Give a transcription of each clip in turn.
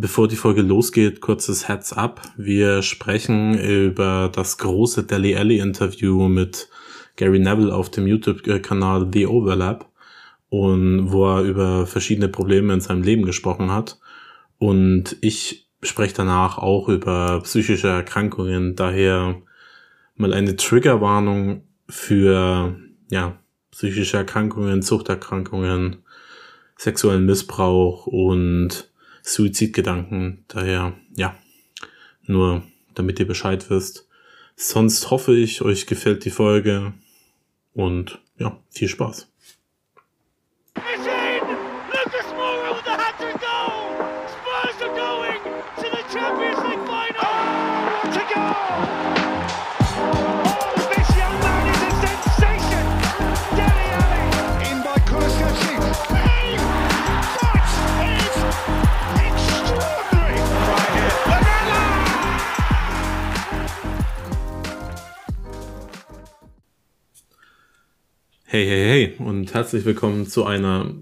Bevor die Folge losgeht, kurzes Heads up. Wir sprechen über das große Deli Alley Interview mit Gary Neville auf dem YouTube-Kanal The Overlap und wo er über verschiedene Probleme in seinem Leben gesprochen hat. Und ich spreche danach auch über psychische Erkrankungen, daher mal eine Triggerwarnung für ja, psychische Erkrankungen, Suchterkrankungen, sexuellen Missbrauch und Suizidgedanken. Daher, ja, nur damit ihr Bescheid wisst. Sonst hoffe ich, euch gefällt die Folge und ja, viel Spaß. Hey, hey, hey und herzlich willkommen zu einer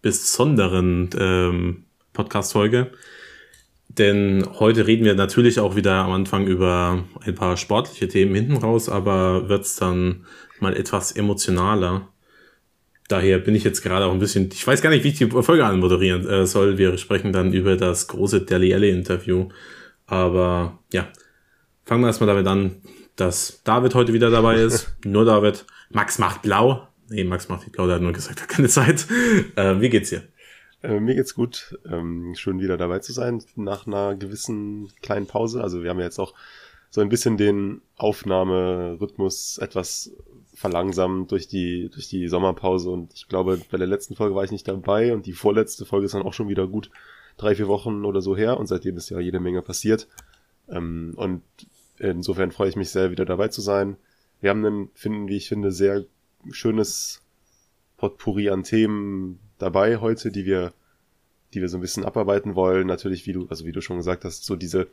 besonderen ähm, Podcast-Folge. Denn heute reden wir natürlich auch wieder am Anfang über ein paar sportliche Themen hinten raus, aber wird's dann mal etwas emotionaler. Daher bin ich jetzt gerade auch ein bisschen, ich weiß gar nicht, wie ich die Folge anmoderieren äh, soll. Wir sprechen dann über das große Deli Interview. Aber ja, fangen wir erstmal damit an, dass David heute wieder dabei ist. Nur David. Max macht blau. Nee, Max macht die Claudia hat nur gesagt, er hat keine Zeit. Äh, wie geht's dir? Äh, mir geht's gut. Ähm, schön wieder dabei zu sein nach einer gewissen kleinen Pause. Also wir haben ja jetzt auch so ein bisschen den Aufnahmerhythmus etwas verlangsamt durch die, durch die Sommerpause und ich glaube, bei der letzten Folge war ich nicht dabei und die vorletzte Folge ist dann auch schon wieder gut drei, vier Wochen oder so her und seitdem ist ja jede Menge passiert. Ähm, und insofern freue ich mich sehr, wieder dabei zu sein. Wir haben einen, finden, wie ich finde, sehr schönes Potpourri an Themen dabei heute, die wir, die wir so ein bisschen abarbeiten wollen. Natürlich, wie du, also wie du schon gesagt hast, so diese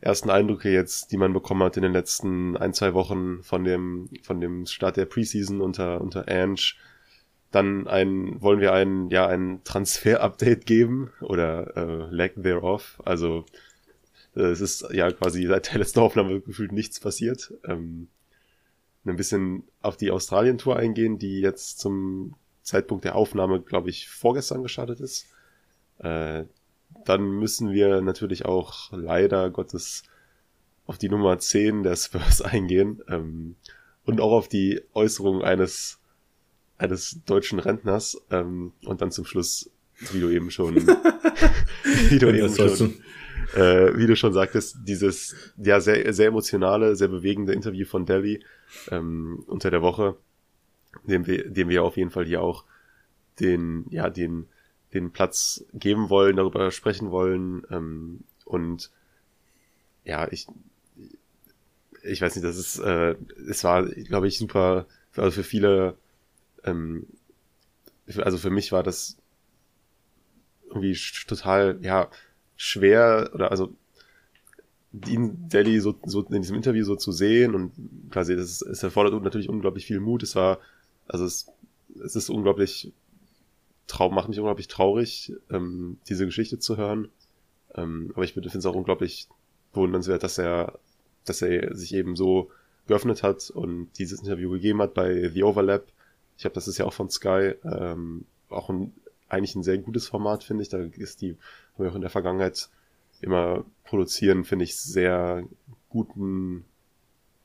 ersten Eindrücke jetzt, die man bekommen hat in den letzten ein, zwei Wochen von dem, von dem Start der Preseason unter, unter Ange. Dann ein, wollen wir ein, ja, ein Transfer-Update geben oder äh, lack thereof. Also äh, es ist ja quasi seit der letzten Aufnahme gefühlt nichts passiert. Ähm, ein bisschen auf die Australien-Tour eingehen, die jetzt zum Zeitpunkt der Aufnahme, glaube ich, vorgestern gestartet ist. Äh, dann müssen wir natürlich auch leider Gottes auf die Nummer 10 der Spurs eingehen ähm, und auch auf die Äußerung eines eines deutschen Rentners ähm, und dann zum Schluss, wie du eben schon, wie du eben schon, äh, wie du schon sagtest, dieses ja sehr sehr emotionale, sehr bewegende Interview von Delhi ähm, unter der Woche, dem wir, dem wir auf jeden Fall hier auch den, ja, den, den Platz geben wollen, darüber sprechen wollen. Ähm, und ja, ich, ich weiß nicht, das ist, äh, es war, glaube ich, super, also für viele, ähm, also für mich war das irgendwie total, ja, schwer oder also Dean Daly so, so in diesem Interview so zu sehen und quasi, das, es erfordert natürlich unglaublich viel Mut. Es war, also es, es ist unglaublich trau macht mich unglaublich traurig, ähm, diese Geschichte zu hören. Ähm, aber ich finde es auch unglaublich bewundernswert, dass er, dass er sich eben so geöffnet hat und dieses Interview gegeben hat bei The Overlap. Ich habe, das ist ja auch von Sky, ähm, auch ein, eigentlich ein sehr gutes Format, finde ich. Da ist die, haben wir auch in der Vergangenheit immer produzieren, finde ich, sehr guten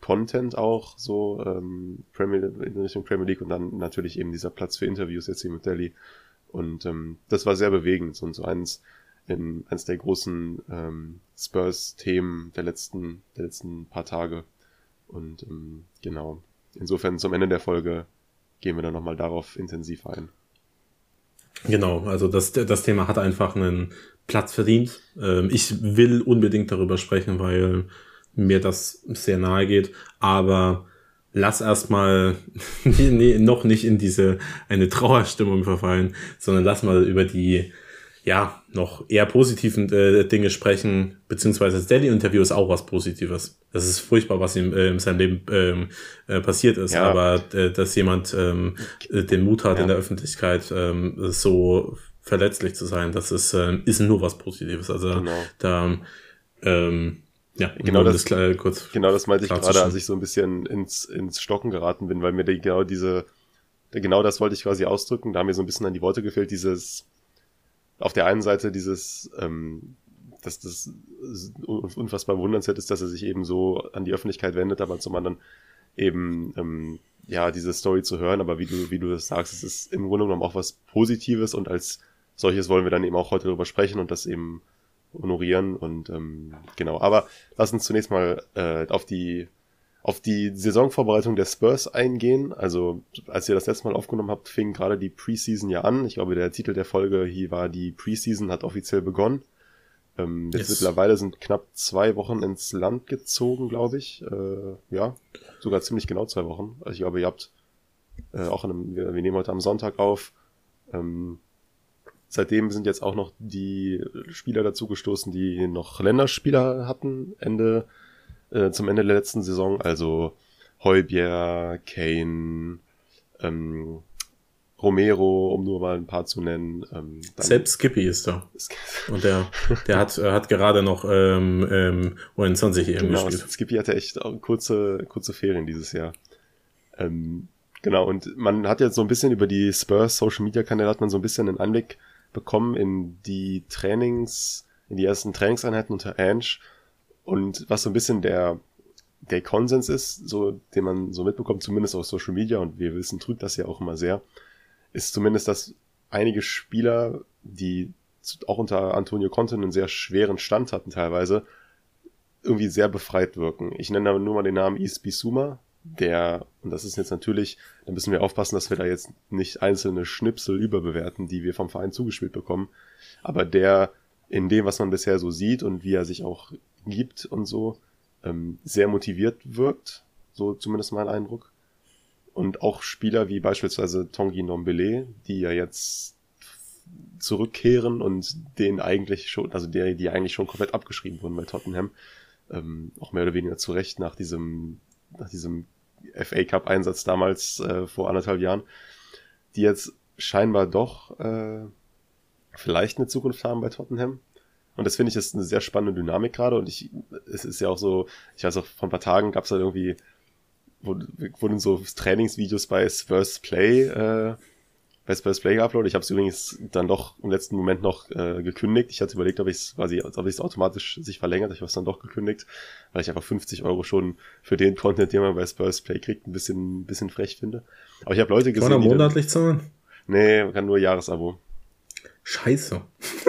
Content auch, so ähm, Premier, in Richtung Premier League und dann natürlich eben dieser Platz für Interviews jetzt hier mit Delhi. Und ähm, das war sehr bewegend und so eins, in, eins der großen ähm, Spurs-Themen der letzten, der letzten paar Tage. Und ähm, genau, insofern zum Ende der Folge gehen wir dann nochmal darauf intensiv ein. Genau, also das, das Thema hat einfach einen Platz verdient. Ähm, ich will unbedingt darüber sprechen, weil mir das sehr nahe geht, aber lass erstmal nee, noch nicht in diese eine Trauerstimmung verfallen, sondern lass mal über die ja, noch eher positiven äh, Dinge sprechen, beziehungsweise das Daily-Interview ist auch was Positives. Das ist furchtbar, was ihm äh, in seinem Leben ähm, äh, passiert ist, ja. aber äh, dass jemand ähm, den Mut hat, ja. in der Öffentlichkeit ähm, so verletzlich zu sein, das ist, äh, ist nur was Positives. Also genau. da ähm, ja, genau das, das kurz genau das meinte ich gerade, als ich so ein bisschen ins, ins Stocken geraten bin, weil mir die, genau diese, genau das wollte ich quasi ausdrücken, da haben mir so ein bisschen an die Worte gefehlt, dieses, auf der einen Seite dieses, ähm, dass das unfassbar bewundernswert ist, dass er sich eben so an die Öffentlichkeit wendet, aber zum anderen eben, ähm, ja, diese Story zu hören, aber wie du, wie du das sagst, es ist im Grunde genommen auch was Positives und als solches wollen wir dann eben auch heute darüber sprechen und das eben honorieren und ähm, genau. Aber lass uns zunächst mal äh, auf die auf die Saisonvorbereitung der Spurs eingehen. Also als ihr das letzte Mal aufgenommen habt, fing gerade die Preseason ja an. Ich glaube, der Titel der Folge hier war die Preseason hat offiziell begonnen. Ähm, jetzt yes. mittlerweile sind knapp zwei Wochen ins Land gezogen, glaube ich. Äh, ja, sogar ziemlich genau zwei Wochen. Also ich glaube, ihr habt äh, auch in einem, wir, wir nehmen heute am Sonntag auf. Ähm, Seitdem sind jetzt auch noch die Spieler dazugestoßen, die noch Länderspieler hatten, Ende, äh, zum Ende der letzten Saison. Also Heubier, Kane, ähm, Romero, um nur mal ein paar zu nennen. Ähm, Selbst Skippy ist da. Und der, der hat, hat gerade noch ähm, ähm, U21 EM genau, gespielt. Skippy hatte echt kurze, kurze Ferien dieses Jahr. Ähm, genau, und man hat jetzt so ein bisschen über die Spurs Social Media Kanäle hat man so ein bisschen einen Anblick bekommen in die Trainings, in die ersten Trainingseinheiten unter Ange und was so ein bisschen der, der Konsens ist, so, den man so mitbekommt, zumindest auf Social Media und wir wissen, trügt das ja auch immer sehr, ist zumindest, dass einige Spieler, die auch unter Antonio Conte einen sehr schweren Stand hatten teilweise, irgendwie sehr befreit wirken. Ich nenne aber nur mal den Namen Is Bisuma, der, und das ist jetzt natürlich, da müssen wir aufpassen, dass wir da jetzt nicht einzelne Schnipsel überbewerten, die wir vom Verein zugespielt bekommen, aber der in dem, was man bisher so sieht und wie er sich auch gibt und so, ähm, sehr motiviert wirkt, so zumindest mein Eindruck. Und auch Spieler wie beispielsweise Tongi Nombele, die ja jetzt zurückkehren und den eigentlich schon, also der, die eigentlich schon komplett abgeschrieben wurden bei Tottenham, ähm, auch mehr oder weniger zu Recht nach diesem, nach diesem FA Cup Einsatz damals äh, vor anderthalb Jahren, die jetzt scheinbar doch äh, vielleicht eine Zukunft haben bei Tottenham. Und das finde ich ist eine sehr spannende Dynamik gerade. Und ich, es ist ja auch so, ich weiß auch, vor ein paar Tagen gab es da irgendwie, wurden so Trainingsvideos bei Spurs Play äh, Best Best Play geuploadet. Ich habe es übrigens dann doch im letzten Moment noch äh, gekündigt. Ich hatte überlegt, ob ich es quasi, ob ich es automatisch sich verlängert. Ich habe es dann doch gekündigt, weil ich einfach 50 Euro schon für den Content, den man bei Spurs Play kriegt, ein bisschen, ein bisschen frech finde. Aber ich habe Leute gesehen. Kann man monatlich zahlen? Nee, man kann nur Jahresabo. Scheiße.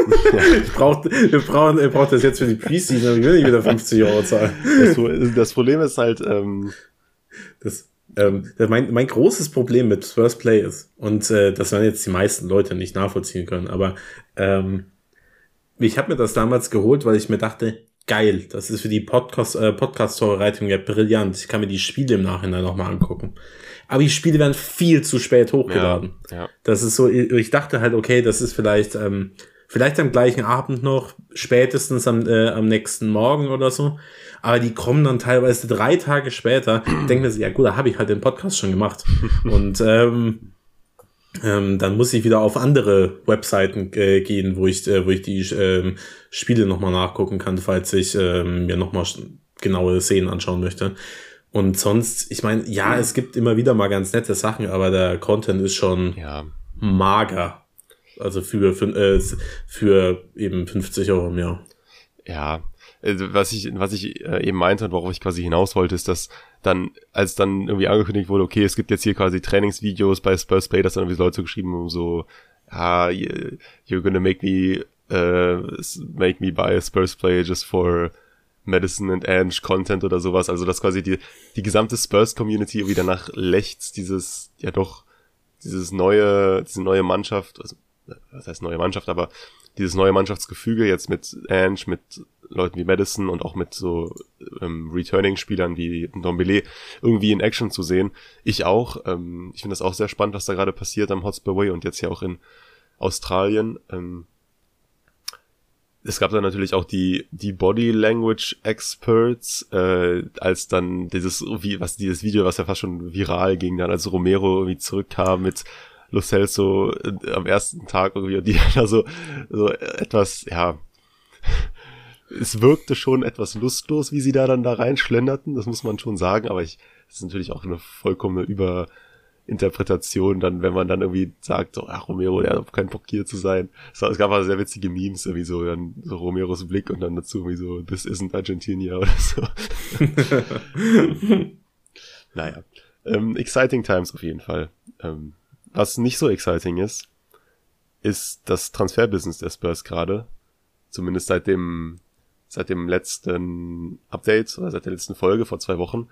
ich brauch, wir brauchen, ihr braucht das jetzt für die Preseason, aber ich will nicht wieder 50 Euro zahlen. Das, das Problem ist halt, ähm, das, ähm, mein, mein großes Problem mit First Play ist, und äh, das werden jetzt die meisten Leute nicht nachvollziehen können, aber ähm, ich habe mir das damals geholt, weil ich mir dachte, geil, das ist für die Podcast, äh, Podcast-Vorbereitung ja brillant. Ich kann mir die Spiele im Nachhinein nochmal angucken. Aber die Spiele werden viel zu spät hochgeladen. Ja, ja. Das ist so, ich dachte halt, okay, das ist vielleicht, ähm, vielleicht am gleichen Abend noch, spätestens am, äh, am nächsten Morgen oder so aber die kommen dann teilweise drei Tage später, denken mir so, ja gut, da habe ich halt den Podcast schon gemacht. Und ähm, ähm, dann muss ich wieder auf andere Webseiten äh, gehen, wo ich, äh, wo ich die ähm, Spiele nochmal nachgucken kann, falls ich ähm, mir nochmal genaue Szenen anschauen möchte. Und sonst, ich meine, ja, es gibt immer wieder mal ganz nette Sachen, aber der Content ist schon ja. mager. Also für, für, äh, für eben 50 Euro im Jahr. Ja, also, was ich, was ich äh, eben meinte und worauf ich quasi hinaus wollte, ist, dass dann, als dann irgendwie angekündigt wurde, okay, es gibt jetzt hier quasi Trainingsvideos bei Spurs Play, dass dann irgendwie Leute geschrieben haben, so, ja, you're gonna make me, uh, make me buy a Spurs Play just for Madison and Ange Content oder sowas. Also, dass quasi die, die gesamte Spurs Community wieder nach Lechts dieses, ja doch, dieses neue, diese neue Mannschaft, also, was heißt neue Mannschaft, aber dieses neue Mannschaftsgefüge jetzt mit Ange, mit Leuten wie Madison und auch mit so ähm, Returning-Spielern wie Dombele irgendwie in Action zu sehen. Ich auch. Ähm, ich finde das auch sehr spannend, was da gerade passiert am Hotspur Way und jetzt ja auch in Australien. Ähm, es gab dann natürlich auch die die Body Language Experts, äh, als dann dieses wie was dieses Video, was ja fast schon viral ging, dann als Romero irgendwie zurückkam mit Lo Celso äh, am ersten Tag irgendwie und die da so, so etwas, ja, es wirkte schon etwas lustlos, wie sie da dann da reinschlenderten, das muss man schon sagen, aber ich, das ist natürlich auch eine vollkommene Überinterpretation, dann, wenn man dann irgendwie sagt, so, ach, Romero, der hat keinen Bock hier zu sein. Es, es gab aber sehr witzige Memes, irgendwie so, dann so Romeros Blick und dann dazu irgendwie so, this isn't Argentina oder so. naja. Ähm, exciting Times auf jeden Fall. Ähm, was nicht so exciting ist, ist das Transferbusiness der Spurs gerade. Zumindest seit dem seit dem letzten Update oder seit der letzten Folge vor zwei Wochen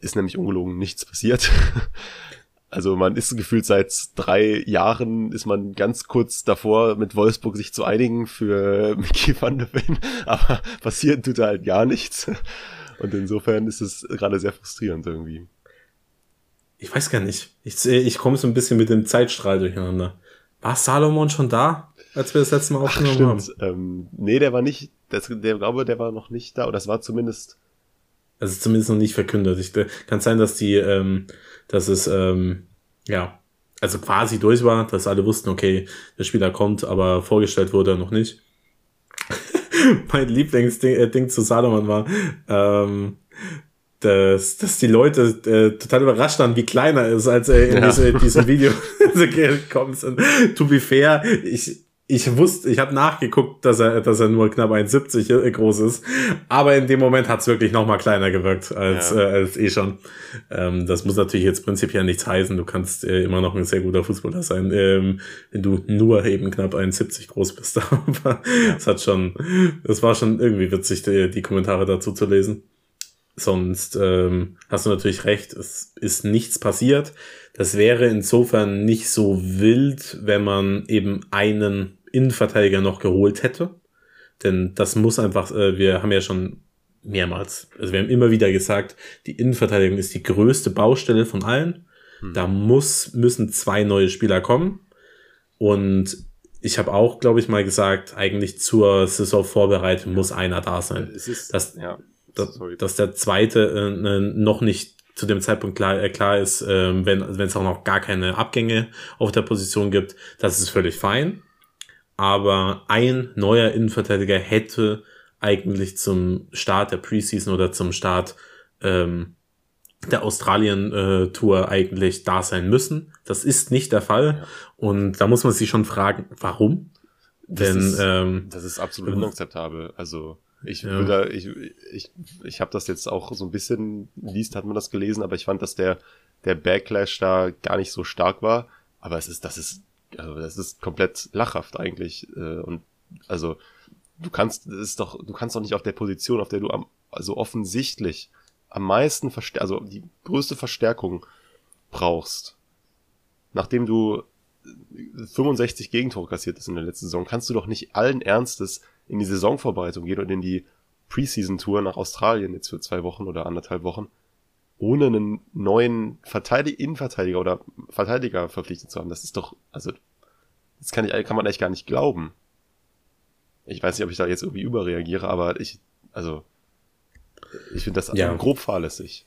ist nämlich ungelogen nichts passiert. Also man ist gefühlt seit drei Jahren ist man ganz kurz davor, mit Wolfsburg sich zu einigen für Mickey van der Ven, aber passiert tut da halt gar nichts. Und insofern ist es gerade sehr frustrierend irgendwie. Ich weiß gar nicht. Ich, ich komme so ein bisschen mit dem Zeitstrahl durcheinander. War Salomon schon da, als wir das letzte Mal aufgenommen Ach, haben? Ähm, nee, der war nicht, das, der glaube, der war noch nicht da, oder das war zumindest. Also zumindest noch nicht verkündet. Ich, kann sein, dass die, ähm, dass es, ähm, ja, also quasi durch war, dass alle wussten, okay, der Spieler kommt, aber vorgestellt wurde er noch nicht. mein Lieblingsding äh, Ding zu Salomon war, ähm, dass, dass die Leute äh, total überrascht waren, wie klein er ist, als er in ja. diese, diesem Video gekommen ist. Und to be fair, ich, ich wusste, ich habe nachgeguckt, dass er, dass er nur knapp 1,70 groß ist. Aber in dem Moment hat es wirklich noch mal kleiner gewirkt als, ja. äh, als eh schon. Ähm, das muss natürlich jetzt prinzipiell nichts heißen. Du kannst äh, immer noch ein sehr guter Fußballer sein, ähm, wenn du nur eben knapp 1,70 groß bist. Aber es hat schon, das war schon irgendwie witzig, die, die Kommentare dazu zu lesen. Sonst ähm, hast du natürlich recht, es ist nichts passiert. Das wäre insofern nicht so wild, wenn man eben einen Innenverteidiger noch geholt hätte. Denn das muss einfach, äh, wir haben ja schon mehrmals, also wir haben immer wieder gesagt, die Innenverteidigung ist die größte Baustelle von allen. Hm. Da muss, müssen zwei neue Spieler kommen. Und ich habe auch, glaube ich, mal gesagt, eigentlich zur Saisonvorbereitung muss einer da sein. Es ist, dass, ja, dass, dass der zweite äh, noch nicht zu dem Zeitpunkt klar, äh, klar ist, äh, wenn es auch noch gar keine Abgänge auf der Position gibt, das ist völlig fein aber ein neuer Innenverteidiger hätte eigentlich zum Start der Preseason oder zum Start ähm, der Australien-Tour äh, eigentlich da sein müssen. Das ist nicht der Fall. Ja. Und da muss man sich schon fragen, warum? Das Denn ist, ähm, das ist absolut unakzeptabel. Also ich ja. da, ich, ich, ich habe das jetzt auch so ein bisschen liest, hat man das gelesen, aber ich fand, dass der der Backlash da gar nicht so stark war. Aber es ist, das ist also das ist komplett lachhaft eigentlich. Äh, und also du kannst, das ist doch, du kannst doch nicht auf der Position, auf der du am, also offensichtlich am meisten Verstär also die größte Verstärkung brauchst, nachdem du 65 Gegentore kassiert ist in der letzten Saison, kannst du doch nicht allen Ernstes in die Saisonvorbereitung gehen und in die Preseason-Tour nach Australien jetzt für zwei Wochen oder anderthalb Wochen ohne einen neuen Verteidiger, Innenverteidiger oder Verteidiger verpflichtet zu haben. Das ist doch, also, das kann, ich, kann man echt gar nicht glauben. Ich weiß nicht, ob ich da jetzt irgendwie überreagiere, aber ich, also, ich finde das ja. grob fahrlässig.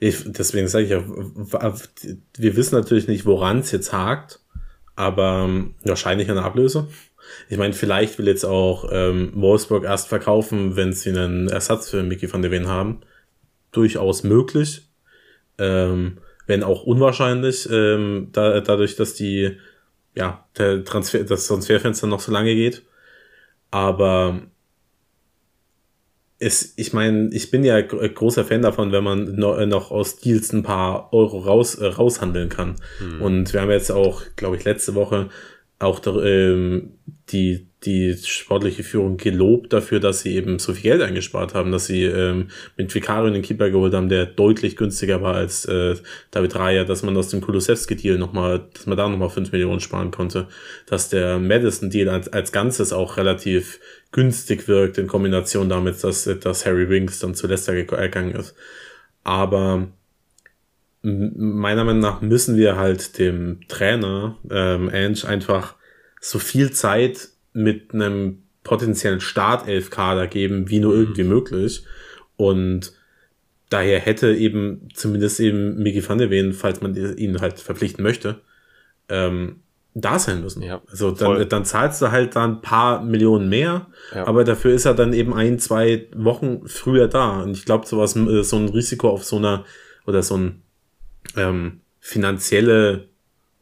Ich, deswegen sage ich auch, wir wissen natürlich nicht, woran es jetzt hakt, aber ähm, wahrscheinlich eine Ablöse. Ich meine, vielleicht will jetzt auch ähm, Wolfsburg erst verkaufen, wenn sie einen Ersatz für Mickey van der Ven haben durchaus möglich, ähm, wenn auch unwahrscheinlich, ähm, da, dadurch, dass die, ja, der Transfer, das Transferfenster noch so lange geht. Aber es, ich meine, ich bin ja großer Fan davon, wenn man noch aus Deals ein paar Euro raus, äh, raushandeln kann. Mhm. Und wir haben jetzt auch, glaube ich, letzte Woche auch ähm, die die sportliche Führung gelobt dafür, dass sie eben so viel Geld eingespart haben, dass sie ähm, mit Vicario einen Keeper geholt haben, der deutlich günstiger war als äh, David Raya, dass man aus dem Kulusewski-Deal nochmal, dass man da nochmal fünf Millionen sparen konnte, dass der Madison-Deal als, als Ganzes auch relativ günstig wirkt in Kombination damit, dass, dass Harry Winks dann zu Leicester gegangen ist. Aber meiner Meinung nach müssen wir halt dem Trainer ähm, Ange einfach so viel Zeit mit einem potenziellen Startelf-Kader geben, wie nur mhm. irgendwie möglich. Und daher hätte eben zumindest eben Miki van der Ven, falls man ihn halt verpflichten möchte, ähm, da sein müssen. Ja, also dann, dann zahlst du halt dann ein paar Millionen mehr, ja. aber dafür ist er dann eben ein, zwei Wochen früher da. Und ich glaube, sowas, äh, so ein Risiko auf so einer oder so ein ähm, finanzielle,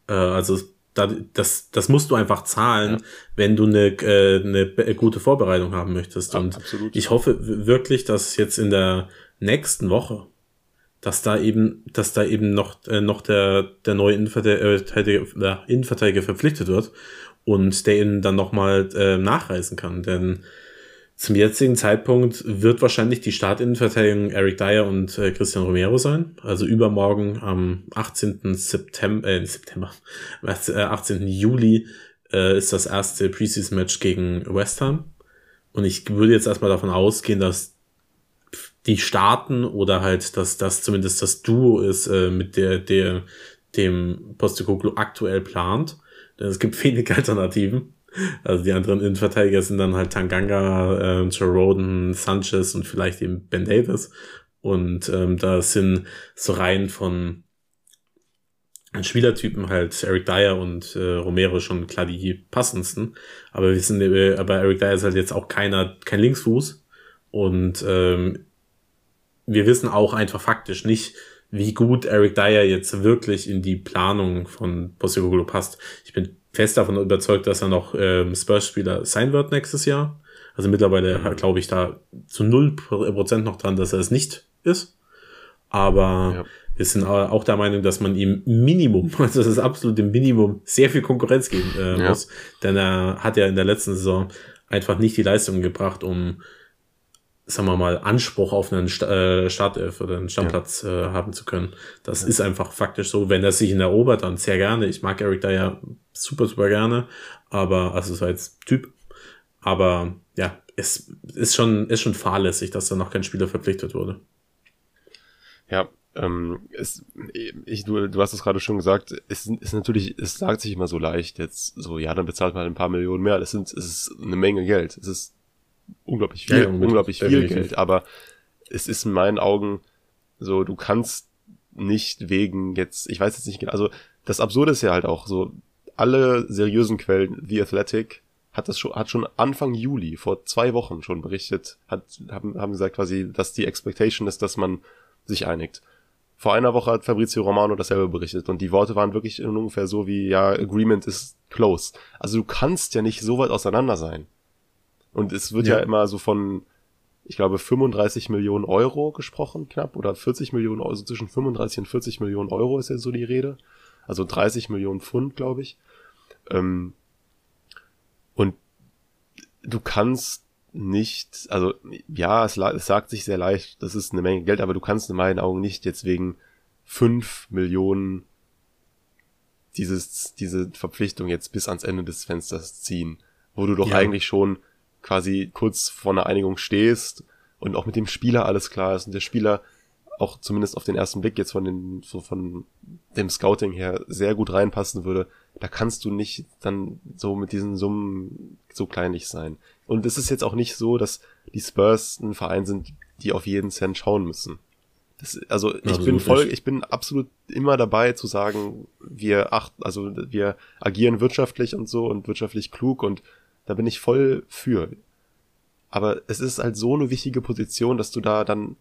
äh, also da, das, das musst du einfach zahlen, ja. wenn du eine, äh, eine gute Vorbereitung haben möchtest. Und absolut. ich hoffe wirklich, dass jetzt in der nächsten Woche dass da eben, dass da eben noch, äh, noch der, der neue Innenverteidiger, der Innenverteidiger verpflichtet wird und der ihn dann nochmal äh, nachreisen kann. Denn zum jetzigen Zeitpunkt wird wahrscheinlich die Startinnenverteidigung Eric Dyer und äh, Christian Romero sein. Also übermorgen am 18. September, äh, September, 18. Äh, Juli äh, ist das erste Preseason-Match gegen West Ham. Und ich würde jetzt erstmal davon ausgehen, dass die starten oder halt, dass das zumindest das Duo ist, äh, mit der, der dem Postecoglou aktuell plant. Denn es gibt wenig Alternativen. Also die anderen Innenverteidiger sind dann halt Tanganga, äh, Joe Roden, Sanchez und vielleicht eben Ben Davis. Und ähm, da sind so Reihen von Spielertypen halt Eric Dyer und äh, Romero schon klar die passendsten. Aber wir sind, äh, aber Eric Dyer ist halt jetzt auch keiner, kein Linksfuß. Und ähm, wir wissen auch einfach faktisch nicht, wie gut Eric Dyer jetzt wirklich in die Planung von Postecoglou passt. Ich bin fest davon überzeugt, dass er noch ähm, Spurs-Spieler sein wird nächstes Jahr. Also mittlerweile mhm. glaube ich da zu null Prozent noch dran, dass er es nicht ist. Aber ja. wir sind auch der Meinung, dass man ihm Minimum, also das absolute Minimum, sehr viel Konkurrenz geben äh, ja. muss. Denn er hat ja in der letzten Saison einfach nicht die Leistung gebracht, um sagen wir mal, Anspruch auf einen St äh, Startelf oder einen Stammplatz ja. äh, haben zu können. Das ja. ist einfach faktisch so. Wenn er sich in erobert, dann sehr gerne. Ich mag Eric da ja super, super gerne. Aber, also so als Typ. Aber ja, es ist schon, ist schon fahrlässig, dass da noch kein Spieler verpflichtet wurde. Ja, ähm, es, ich, du, du hast es gerade schon gesagt, es ist natürlich, es sagt sich immer so leicht, jetzt so, ja, dann bezahlt man ein paar Millionen mehr. Das sind, es ist eine Menge Geld. Es ist unglaublich viel, ja, unglaublich viel Geld, aber es ist in meinen Augen so, du kannst nicht wegen jetzt, ich weiß jetzt nicht genau, also das Absurde ist ja halt auch so, alle seriösen Quellen, wie Athletic, hat das schon, hat schon Anfang Juli, vor zwei Wochen schon berichtet, hat, haben, haben gesagt quasi, dass die Expectation ist, dass man sich einigt. Vor einer Woche hat Fabrizio Romano dasselbe berichtet und die Worte waren wirklich ungefähr so wie, ja, Agreement is close. Also du kannst ja nicht so weit auseinander sein. Und es wird ja. ja immer so von, ich glaube, 35 Millionen Euro gesprochen, knapp, oder 40 Millionen Euro, also zwischen 35 und 40 Millionen Euro ist ja so die Rede. Also 30 Millionen Pfund, glaube ich. Ähm, und du kannst nicht, also ja, es, es sagt sich sehr leicht, das ist eine Menge Geld, aber du kannst in meinen Augen nicht jetzt wegen 5 Millionen dieses, diese Verpflichtung jetzt bis ans Ende des Fensters ziehen, wo du doch ja. eigentlich schon quasi kurz vor einer Einigung stehst und auch mit dem Spieler alles klar ist und der Spieler auch zumindest auf den ersten Blick jetzt von den, so von dem Scouting her sehr gut reinpassen würde, da kannst du nicht dann so mit diesen Summen so kleinlich sein. Und es ist jetzt auch nicht so, dass die Spurs ein Verein sind, die auf jeden Cent schauen müssen. Das, also ich also bin voll, ich bin absolut immer dabei zu sagen, wir achten, also wir agieren wirtschaftlich und so und wirtschaftlich klug und da bin ich voll für. Aber es ist halt so eine wichtige Position, dass du da dann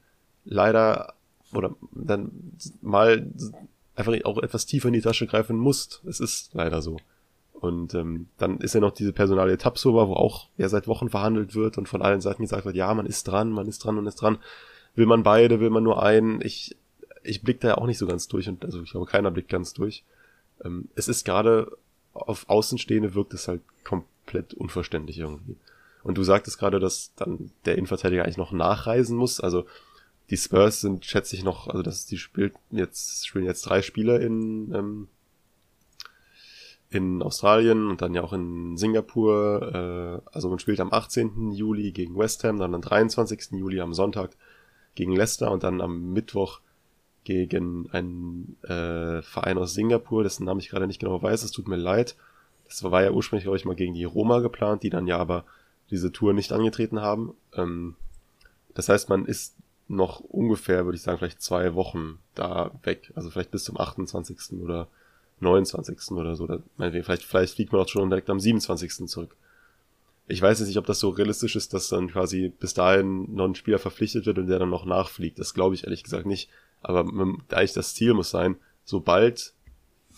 leider oder dann mal einfach auch etwas tiefer in die Tasche greifen musst. Es ist leider so. Und ähm, dann ist ja noch diese personale Tapsoba, wo auch ja seit Wochen verhandelt wird und von allen Seiten gesagt wird, ja, man ist dran, man ist dran, man ist dran. Will man beide, will man nur einen? Ich, ich blick da ja auch nicht so ganz durch und also ich glaube, keiner blickt ganz durch. Ähm, es ist gerade auf Außenstehende wirkt es halt komplett komplett unverständlich irgendwie. Und du sagtest gerade, dass dann der Innenverteidiger eigentlich noch nachreisen muss. Also die Spurs sind, schätze ich noch, also das die spielt jetzt spielen jetzt drei Spieler in ähm, in Australien und dann ja auch in Singapur. Äh, also man spielt am 18. Juli gegen West Ham, dann am 23. Juli am Sonntag gegen Leicester und dann am Mittwoch gegen einen äh, Verein aus Singapur, dessen Namen ich gerade nicht genau weiß, es tut mir leid. Das war ja ursprünglich, glaube ich, mal gegen die Roma geplant, die dann ja aber diese Tour nicht angetreten haben. Ähm, das heißt, man ist noch ungefähr, würde ich sagen, vielleicht zwei Wochen da weg. Also vielleicht bis zum 28. oder 29. oder so. Oder vielleicht, vielleicht fliegt man auch schon direkt am 27. zurück. Ich weiß jetzt nicht, ob das so realistisch ist, dass dann quasi bis dahin noch ein Spieler verpflichtet wird und der dann noch nachfliegt. Das glaube ich ehrlich gesagt nicht. Aber eigentlich das Ziel muss sein, sobald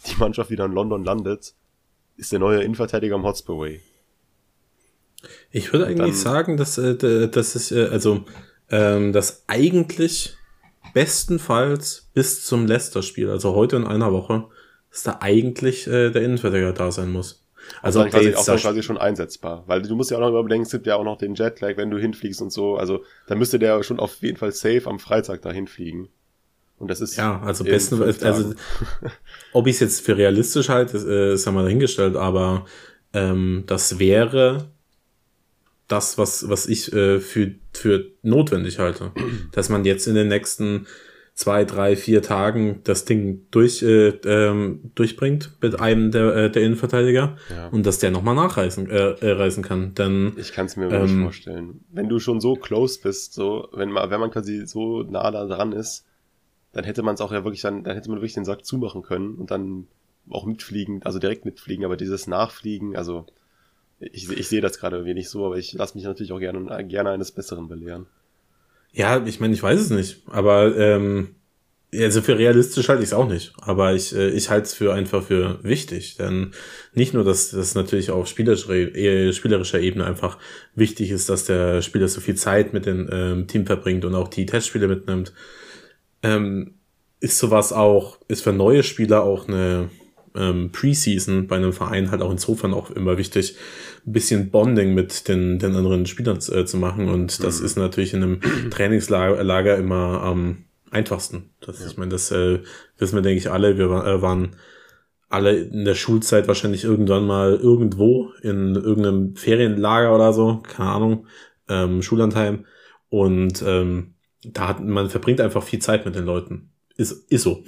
die Mannschaft wieder in London landet, ist der neue Innenverteidiger am Hotspur Way. Ich würde eigentlich dann, sagen, dass, äh, dass es, äh, also, ähm, dass eigentlich bestenfalls bis zum Leicester-Spiel, also heute in einer Woche, dass da eigentlich äh, der Innenverteidiger da sein muss. Also dann quasi, auch quasi schon einsetzbar. Weil du musst ja auch noch überdenken, es gibt ja auch noch den Jetlag, wenn du hinfliegst und so. Also da müsste der schon auf jeden Fall safe am Freitag dahin fliegen. Und das ist. Ja, also besten, also, ob ich es jetzt für realistisch halte, ist, äh, ist ja mal dahingestellt, aber ähm, das wäre das, was, was ich äh, für, für notwendig halte. Dass man jetzt in den nächsten zwei, drei, vier Tagen das Ding durch, äh, ähm, durchbringt mit einem der, äh, der Innenverteidiger ja. und dass der nochmal nachreisen äh, äh, reisen kann. Denn, ich kann es mir ähm, nicht vorstellen. Wenn du schon so close bist, so, wenn man, wenn man quasi so nah da dran ist, dann hätte man es auch ja wirklich dann, dann hätte man wirklich den Sack zumachen können und dann auch mitfliegen, also direkt mitfliegen, aber dieses Nachfliegen, also ich, ich sehe das gerade wenig so, aber ich lasse mich natürlich auch gerne, gerne eines Besseren belehren. Ja, ich meine, ich weiß es nicht, aber ähm, also für realistisch halte ich es auch nicht, aber ich, äh, ich halte es für einfach für wichtig, denn nicht nur, dass das natürlich auf spielerischer, äh, spielerischer Ebene einfach wichtig ist, dass der Spieler so viel Zeit mit dem ähm, Team verbringt und auch die Testspiele mitnimmt, ähm, ist sowas auch, ist für neue Spieler auch eine ähm, Preseason bei einem Verein halt auch insofern auch immer wichtig, ein bisschen Bonding mit den, den anderen Spielern äh, zu machen. Und das mhm. ist natürlich in einem Trainingslager immer am einfachsten. Das, ja. Ich meine, das äh, wissen wir, denke ich, alle. Wir äh, waren alle in der Schulzeit wahrscheinlich irgendwann mal irgendwo in irgendeinem Ferienlager oder so, keine Ahnung, ähm, Schullandheim. Und ähm, da hat man verbringt einfach viel Zeit mit den Leuten. Ist, ist so.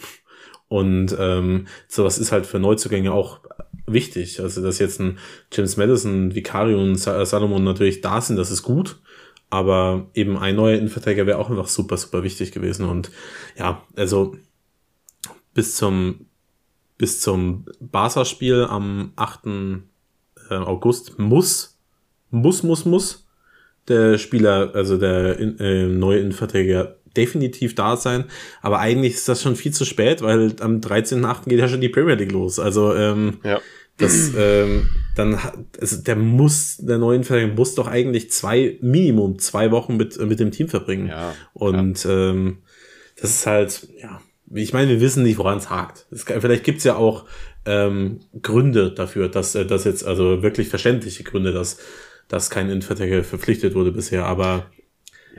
Und ähm, sowas ist halt für Neuzugänge auch wichtig. Also, dass jetzt ein James Madison, Vicario und Salomon natürlich da sind, das ist gut. Aber eben ein neuer Innenverteidiger wäre auch einfach super, super wichtig gewesen. Und ja, also bis zum, bis zum Barca-Spiel am 8. Äh, August muss, muss, muss, muss der Spieler, also der äh, neue Innenverteidiger definitiv da sein. Aber eigentlich ist das schon viel zu spät, weil am 13.8. geht ja schon die Premier League los. Also ähm, ja. das ähm, dann also der muss, der neuen Verteidiger muss doch eigentlich zwei, Minimum zwei Wochen mit, mit dem Team verbringen. Ja, Und ja. Ähm, das ist halt, ja, ich meine, wir wissen nicht, woran es hakt. Es, vielleicht gibt's ja auch ähm, Gründe dafür, dass äh, das jetzt, also wirklich verständliche Gründe, dass, dass kein Innenverteidiger verpflichtet wurde bisher, aber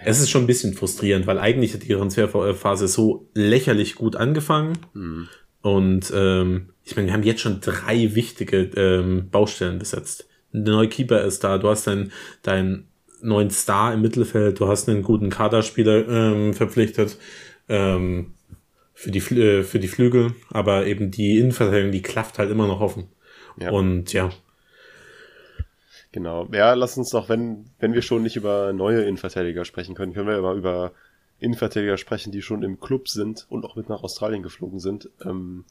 es ist schon ein bisschen frustrierend, weil eigentlich hat die Transferphase so lächerlich gut angefangen. Mhm. Und ähm, ich meine, wir haben jetzt schon drei wichtige ähm, Baustellen besetzt. Der neue Keeper ist da, du hast deinen dein neuen Star im Mittelfeld, du hast einen guten Kaderspieler ähm, verpflichtet ähm, für, die, äh, für die Flügel, aber eben die Innenverteidigung, die klafft halt immer noch offen. Ja. Und ja, Genau. Ja, lass uns doch, wenn, wenn wir schon nicht über neue Innenverteidiger sprechen können, können wir aber über Innenverteidiger sprechen, die schon im Club sind und auch mit nach Australien geflogen sind. Ähm,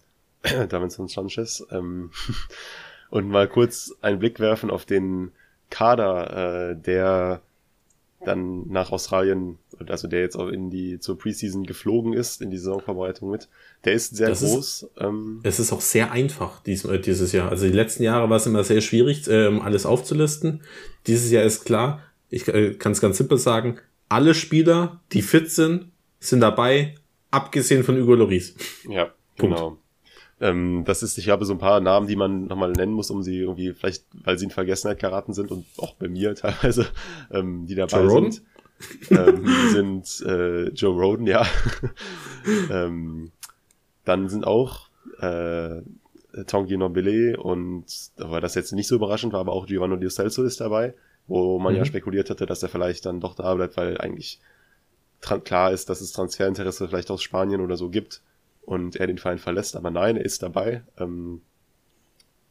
Davinson Sanchez. Ähm, und mal kurz einen Blick werfen auf den Kader, äh, der dann nach Australien, also der jetzt auch in die zur Preseason geflogen ist, in die Saisonvorbereitung mit, der ist sehr das groß. Ist, ähm, es ist auch sehr einfach dies, äh, dieses Jahr. Also die letzten Jahre war es immer sehr schwierig, ähm, alles aufzulisten. Dieses Jahr ist klar, ich äh, kann es ganz simpel sagen, alle Spieler, die fit sind, sind dabei, abgesehen von Hugo Loris. Ja, genau. Ähm, das ist, ich habe so ein paar Namen, die man nochmal nennen muss, um sie irgendwie, vielleicht, weil sie in Vergessenheit geraten sind und auch bei mir teilweise, ähm, die dabei Joe sind. ähm, sind äh, Joe Roden, ja. ähm, dann sind auch äh, Tongi Nobile und, weil das jetzt nicht so überraschend war, aber auch Giovanni Di Celso ist dabei, wo man mhm. ja spekuliert hatte, dass er vielleicht dann doch da bleibt, weil eigentlich klar ist, dass es Transferinteresse vielleicht aus Spanien oder so gibt und er den Verein verlässt, aber nein, er ist dabei. Ähm,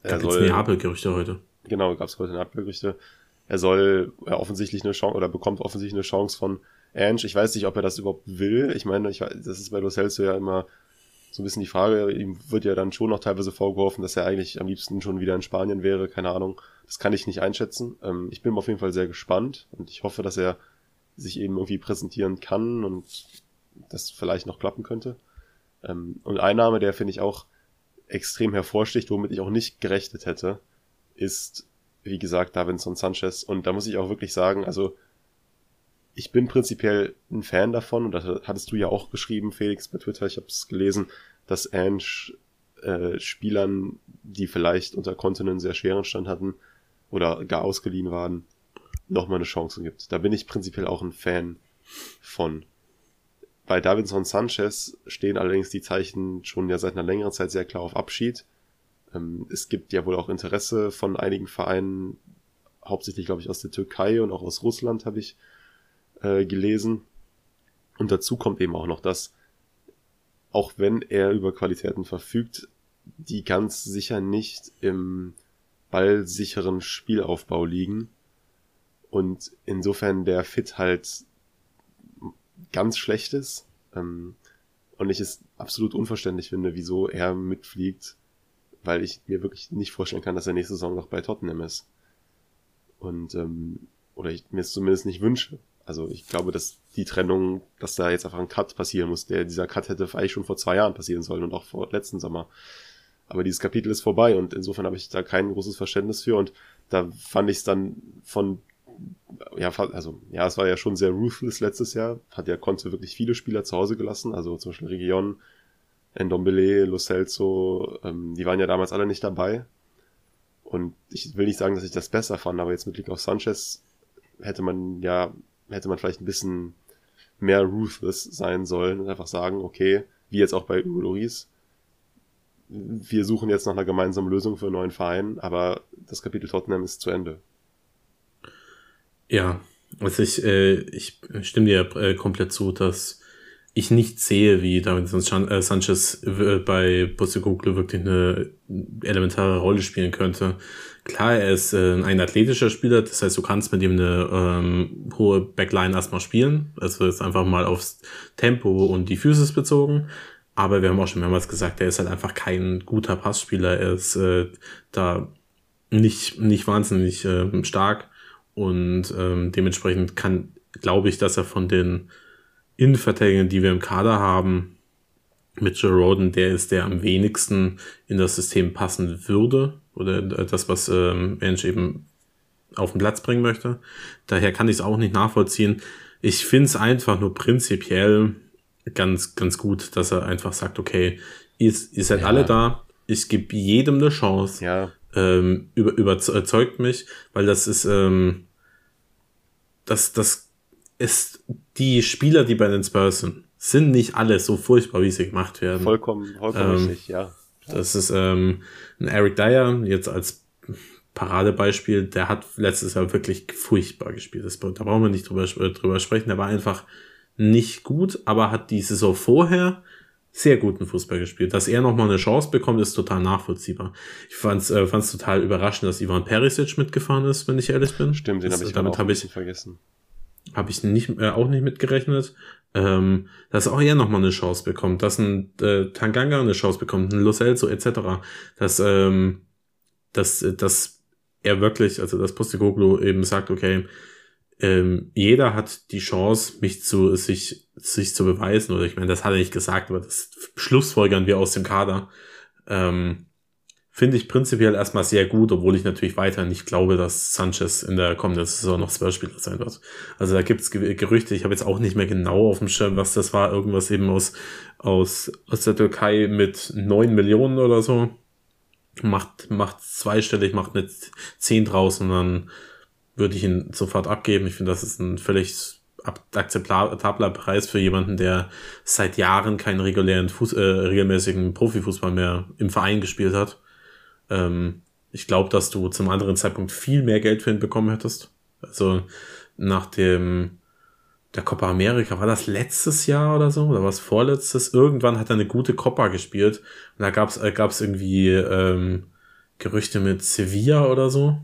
er gab soll, Neapel-Gerüchte heute. Genau, gab es heute Neapel-Gerüchte. Er soll ja, offensichtlich eine Chance oder bekommt offensichtlich eine Chance von Ange. Ich weiß nicht, ob er das überhaupt will. Ich meine, ich weiß, das ist bei Los Celso ja immer so ein bisschen die Frage, ihm wird ja dann schon noch teilweise vorgeworfen, dass er eigentlich am liebsten schon wieder in Spanien wäre, keine Ahnung. Das kann ich nicht einschätzen. Ähm, ich bin auf jeden Fall sehr gespannt und ich hoffe, dass er sich eben irgendwie präsentieren kann und das vielleicht noch klappen könnte. Ähm, und ein Name, der finde ich auch extrem hervorsticht, womit ich auch nicht gerechnet hätte, ist, wie gesagt, Davinson Sanchez. Und da muss ich auch wirklich sagen, also ich bin prinzipiell ein Fan davon, und das hattest du ja auch geschrieben, Felix, bei Twitter, ich habe es gelesen, dass Ange äh, Spielern, die vielleicht unter Kontinent sehr schweren Stand hatten oder gar ausgeliehen waren, nochmal eine Chance gibt. Da bin ich prinzipiell auch ein Fan von. Bei Davinson Sanchez stehen allerdings die Zeichen schon ja seit einer längeren Zeit sehr klar auf Abschied. Ähm, es gibt ja wohl auch Interesse von einigen Vereinen, hauptsächlich glaube ich aus der Türkei und auch aus Russland habe ich äh, gelesen. Und dazu kommt eben auch noch, dass auch wenn er über Qualitäten verfügt, die ganz sicher nicht im ballsicheren Spielaufbau liegen. Und insofern der Fit halt ganz schlecht ist. Ähm, und ich es absolut unverständlich finde, wieso er mitfliegt, weil ich mir wirklich nicht vorstellen kann, dass er nächste Saison noch bei Tottenham ist. Und, ähm, oder ich mir es zumindest nicht wünsche. Also ich glaube, dass die Trennung, dass da jetzt einfach ein Cut passieren muss, der dieser Cut hätte eigentlich schon vor zwei Jahren passieren sollen und auch vor letzten Sommer. Aber dieses Kapitel ist vorbei und insofern habe ich da kein großes Verständnis für und da fand ich es dann von ja, also, ja, es war ja schon sehr ruthless letztes Jahr. Hat ja Conte wirklich viele Spieler zu Hause gelassen, also zum Beispiel Region, Ndombele, Lo Celso, ähm, die waren ja damals alle nicht dabei. Und ich will nicht sagen, dass ich das besser fand, aber jetzt mit Blick auf Sanchez hätte man ja, hätte man vielleicht ein bisschen mehr ruthless sein sollen und einfach sagen, okay, wie jetzt auch bei Hugo Loris, wir suchen jetzt nach einer gemeinsamen Lösung für einen neuen Verein, aber das Kapitel Tottenham ist zu Ende. Ja, also ich, äh, ich stimme dir äh, komplett zu, dass ich nicht sehe, wie David äh, Sanchez äh, bei Postecoglou wirklich eine elementare Rolle spielen könnte. Klar, er ist äh, ein athletischer Spieler, das heißt, du kannst mit ihm eine ähm, hohe Backline erstmal spielen. Also ist einfach mal aufs Tempo und die Physis bezogen. Aber wir haben auch schon mehrmals gesagt, er ist halt einfach kein guter Passspieler. Er ist äh, da nicht, nicht wahnsinnig äh, stark und ähm, dementsprechend kann, glaube ich, dass er von den Innenverteidigern, die wir im Kader haben, mit Joe Roden, der ist, der am wenigsten in das System passen würde. Oder das, was ähm, Mensch eben auf den Platz bringen möchte. Daher kann ich es auch nicht nachvollziehen. Ich finde es einfach nur prinzipiell ganz, ganz gut, dass er einfach sagt, okay, ihr, ihr seid ja. alle da, ich gebe jedem eine Chance. Ja. Ähm, über, überzeugt mich, weil das ist, ähm, das, das ist die Spieler, die bei den Spurs sind, sind nicht alle so furchtbar, wie sie gemacht werden. Vollkommen, vollkommen ähm, richtig, ja. Das ist ähm, ein Eric Dyer, jetzt als Paradebeispiel, der hat letztes Jahr wirklich furchtbar gespielt. Das, da brauchen wir nicht drüber, drüber sprechen. Der war einfach nicht gut, aber hat die Saison vorher sehr guten Fußball gespielt. Dass er nochmal eine Chance bekommt, ist total nachvollziehbar. Ich fand's, äh, fand's total überraschend, dass Ivan Perisic mitgefahren ist, wenn ich ehrlich bin. Stimmt, den habe ich damit hab ich vergessen. Habe ich nicht, äh, auch nicht mitgerechnet. Ähm, dass auch er nochmal eine Chance bekommt, dass ein äh, Tanganga eine Chance bekommt, ein Lo Celso etc. Dass, ähm, dass, dass er wirklich, also dass Postecoglou eben sagt, okay, ähm, jeder hat die Chance, mich zu sich sich zu beweisen. Oder ich meine, das hat er nicht gesagt, aber das schlussfolgern wir aus dem Kader. Ähm, Finde ich prinzipiell erstmal sehr gut, obwohl ich natürlich weiter nicht glaube, dass Sanchez in der kommenden Saison noch zwölf Spieler sein wird. Also da gibt's Gerüchte, ich habe jetzt auch nicht mehr genau auf dem Schirm, was das war. Irgendwas eben aus, aus, aus der Türkei mit neun Millionen oder so. Macht, macht zweistellig, macht nicht zehn draus und dann würde ich ihn sofort abgeben. Ich finde, das ist ein völlig akzeptabler Preis für jemanden, der seit Jahren keinen regulären Fuß, äh, regelmäßigen Profifußball mehr im Verein gespielt hat. Ähm, ich glaube, dass du zum anderen Zeitpunkt viel mehr Geld für ihn bekommen hättest. Also nach dem der Copa America, war das letztes Jahr oder so? Oder was vorletztes? Irgendwann hat er eine gute Copa gespielt. Und da gab's äh, gab's irgendwie ähm, Gerüchte mit Sevilla oder so.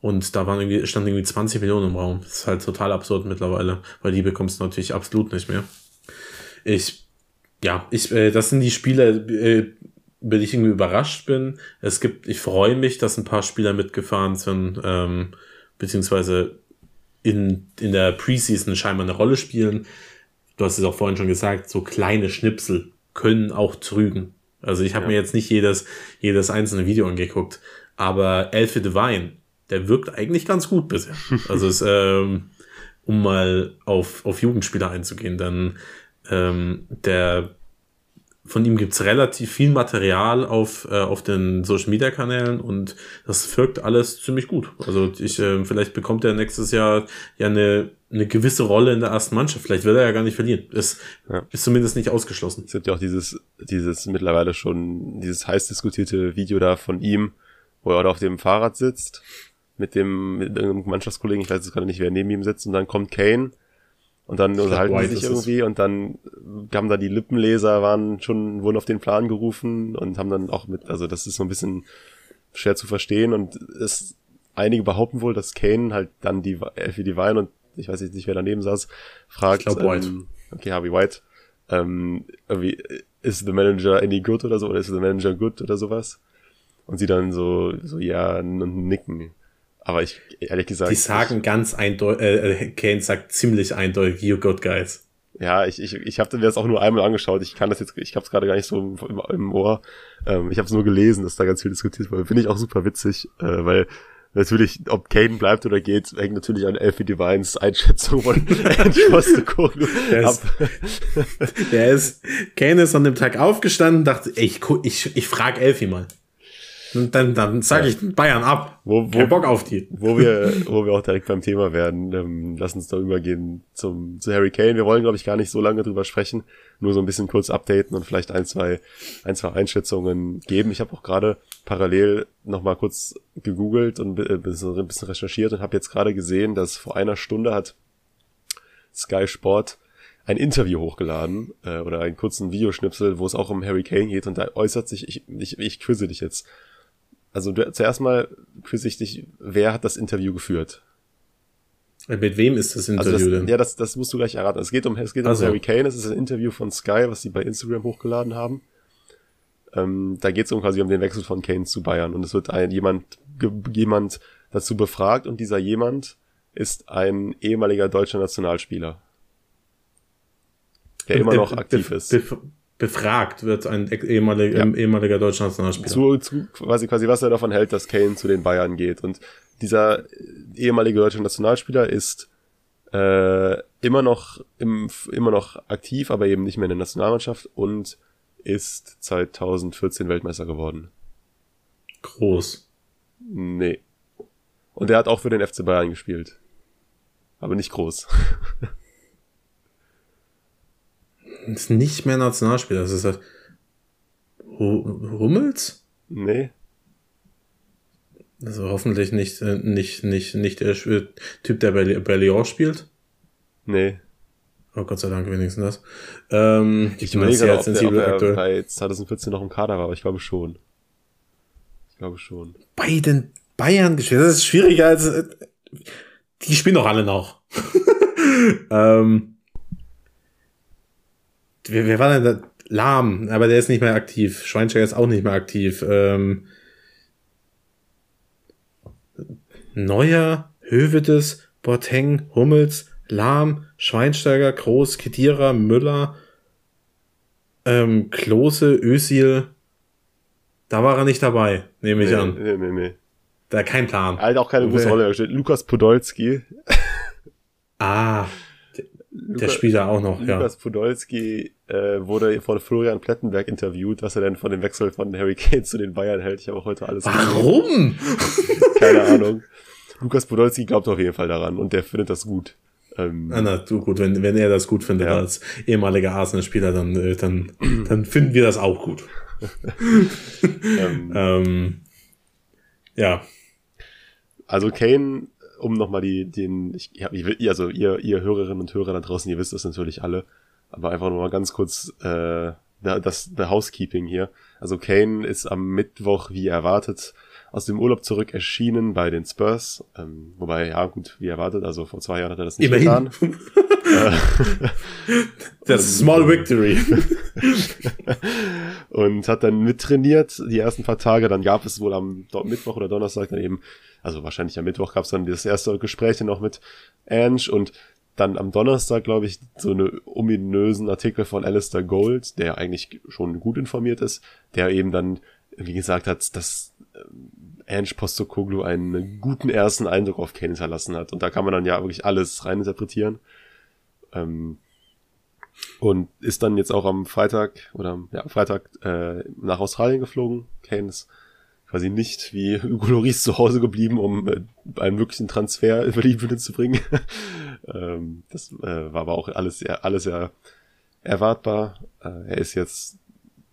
Und da waren irgendwie, standen irgendwie 20 Millionen im Raum. Das ist halt total absurd mittlerweile, weil die bekommst du natürlich absolut nicht mehr. Ich ja, ich, äh, das sind die Spieler, äh, über die ich irgendwie überrascht bin. Es gibt, ich freue mich, dass ein paar Spieler mitgefahren sind, ähm, beziehungsweise in, in der Preseason scheinbar eine Rolle spielen. Du hast es auch vorhin schon gesagt, so kleine Schnipsel können auch trügen. Also ich habe ja. mir jetzt nicht jedes, jedes einzelne Video angeguckt, aber Elfie Divine, der wirkt eigentlich ganz gut bisher. Also es, ähm, um mal auf, auf Jugendspieler einzugehen, dann ähm, der von ihm gibt's relativ viel Material auf, äh, auf den Social Media Kanälen und das wirkt alles ziemlich gut. Also ich, äh, vielleicht bekommt er nächstes Jahr ja eine, eine gewisse Rolle in der ersten Mannschaft. Vielleicht wird er ja gar nicht verlieren. Ist, ja. ist zumindest nicht ausgeschlossen. Es gibt ja auch dieses, dieses mittlerweile schon, dieses heiß diskutierte Video da von ihm, wo er auf dem Fahrrad sitzt, mit dem, mit irgendeinem Mannschaftskollegen, ich weiß jetzt gerade nicht, wer neben ihm sitzt, und dann kommt Kane und dann unterhalten sie sich irgendwie und dann haben da die Lippenleser waren schon, wurden auf den Plan gerufen und haben dann auch mit, also das ist so ein bisschen schwer zu verstehen und es, einige behaupten wohl, dass Kane halt dann die Elfie Divine und ich weiß nicht, wer daneben saß, fragt, ich glaub, White. Ähm, okay, Harvey White, ähm, irgendwie, ist the manager any good oder so, oder ist the manager good oder sowas? Und sie dann so, so ja, nicken. Aber ich, ehrlich gesagt. Die sagen ganz eindeutig, äh, äh, Kane sagt ziemlich eindeutig, you got guys. Ja, ich, ich, ich habe mir das auch nur einmal angeschaut. Ich kann das jetzt, ich habe es gerade gar nicht so im, im, im Ohr. Ähm, ich habe es nur gelesen, dass da ganz viel diskutiert wurde. Finde ich auch super witzig, äh, weil natürlich, ob Kane bleibt oder geht, hängt natürlich an Elfie Divines Einschätzung von Postecoglou der, ist, der ist, Kane ist an dem Tag aufgestanden, dachte, ey, ich, ich, ich frag Elfie mal. Und dann, dann sage ich Bayern ab. Wo, wo, Kein Bock auf die. Wo wir, wo wir auch direkt beim Thema werden. Ähm, lass uns da übergehen zum, zu Harry Kane. Wir wollen, glaube ich, gar nicht so lange drüber sprechen. Nur so ein bisschen kurz updaten und vielleicht ein, zwei, ein, zwei Einschätzungen geben. Ich habe auch gerade parallel nochmal kurz gegoogelt und ein bisschen, ein bisschen recherchiert und habe jetzt gerade gesehen, dass vor einer Stunde hat Sky Sport ein Interview hochgeladen äh, oder einen kurzen Videoschnipsel, wo es auch um Harry Kane geht und da äußert sich, ich, ich, ich quizze dich jetzt, also du, zuerst mal quiz ich dich, wer hat das Interview geführt? Äh, mit wem ist das Interview also das, denn? Ja, das, das musst du gleich erraten. Es geht um, es geht um also. Harry Kane. Es ist ein Interview von Sky, was sie bei Instagram hochgeladen haben. Ähm, da geht es um quasi um den Wechsel von Kane zu Bayern und es wird ein jemand jemand dazu befragt und dieser jemand ist ein ehemaliger deutscher Nationalspieler, der immer noch aktiv ist befragt wird, ein ehemaliger, ja. ehemaliger deutscher Nationalspieler. Zu, zu, quasi, quasi, was er davon hält, dass Kane zu den Bayern geht. Und dieser ehemalige deutsche Nationalspieler ist äh, immer noch im, immer noch aktiv, aber eben nicht mehr in der Nationalmannschaft und ist 2014 Weltmeister geworden. Groß. Nee. Und er hat auch für den FC Bayern gespielt. Aber nicht groß. ist nicht mehr Nationalspieler. Das ist halt Hummels? Nee. Also hoffentlich nicht, äh, nicht, nicht, nicht der Typ, der bei, bei Lyon spielt. Nee. Oh Gott sei Dank wenigstens das. Ähm, ich meine, sehr sensibel ob er bei 2014 noch im Kader war, aber ich glaube schon. Ich glaube schon. Bei den Bayern gespielt. Das ist schwieriger als. Äh, die spielen doch alle noch. ähm, wer, wer war denn da? Lahm, aber der ist nicht mehr aktiv. Schweinsteiger ist auch nicht mehr aktiv. Ähm, Neuer, Hövedes, Boateng, Hummels, Lahm, Schweinsteiger, Groß, Kedira, Müller, ähm, Klose, Ösil. Da war er nicht dabei, nehme ich nee, an. Nee, nee, nee. Da kein Plan. Halt auch keine große Rolle. Lukas Podolski. Ah, der spielt da auch noch, Lukas ja. Lukas Podolski äh, wurde von Florian Plettenberg interviewt, was er denn von dem Wechsel von Harry Kane zu den Bayern hält. Ich habe auch heute alles Warum? Keine Ahnung. Lukas Podolski glaubt auf jeden Fall daran und der findet das gut. Ähm, ah, na, du gut, wenn, wenn er das gut findet ja. als ehemaliger Arsenal-Spieler, dann, äh, dann, dann finden wir das auch gut. ähm, ähm, ja. Also Kane um nochmal die, den, ich, ich, also ihr, ihr Hörerinnen und Hörer da draußen, ihr wisst das natürlich alle, aber einfach nur mal ganz kurz äh, das the Housekeeping hier. Also Kane ist am Mittwoch, wie erwartet, aus dem Urlaub zurück erschienen bei den Spurs. Ähm, wobei, ja, gut, wie erwartet, also vor zwei Jahren hat er das nicht Immerhin. getan. das ist Small Victory. und hat dann mittrainiert die ersten paar Tage. Dann gab es wohl am Mittwoch oder Donnerstag dann eben, also wahrscheinlich am Mittwoch gab es dann das erste Gespräch noch mit Ange und dann am Donnerstag, glaube ich, so eine ominösen Artikel von Alistair Gold, der eigentlich schon gut informiert ist, der eben dann, wie gesagt hat, dass äh, Ange Postokoglu einen guten ersten Eindruck auf Kane hinterlassen hat. Und da kann man dann ja wirklich alles reininterpretieren. Ähm, und ist dann jetzt auch am Freitag oder ja, Freitag äh, nach Australien geflogen. Ist quasi nicht wie Hugo Loris zu Hause geblieben, um äh, einen wirklichen Transfer über die Bühne zu bringen. ähm, das äh, war aber auch alles sehr, alles sehr erwartbar. Äh, er ist jetzt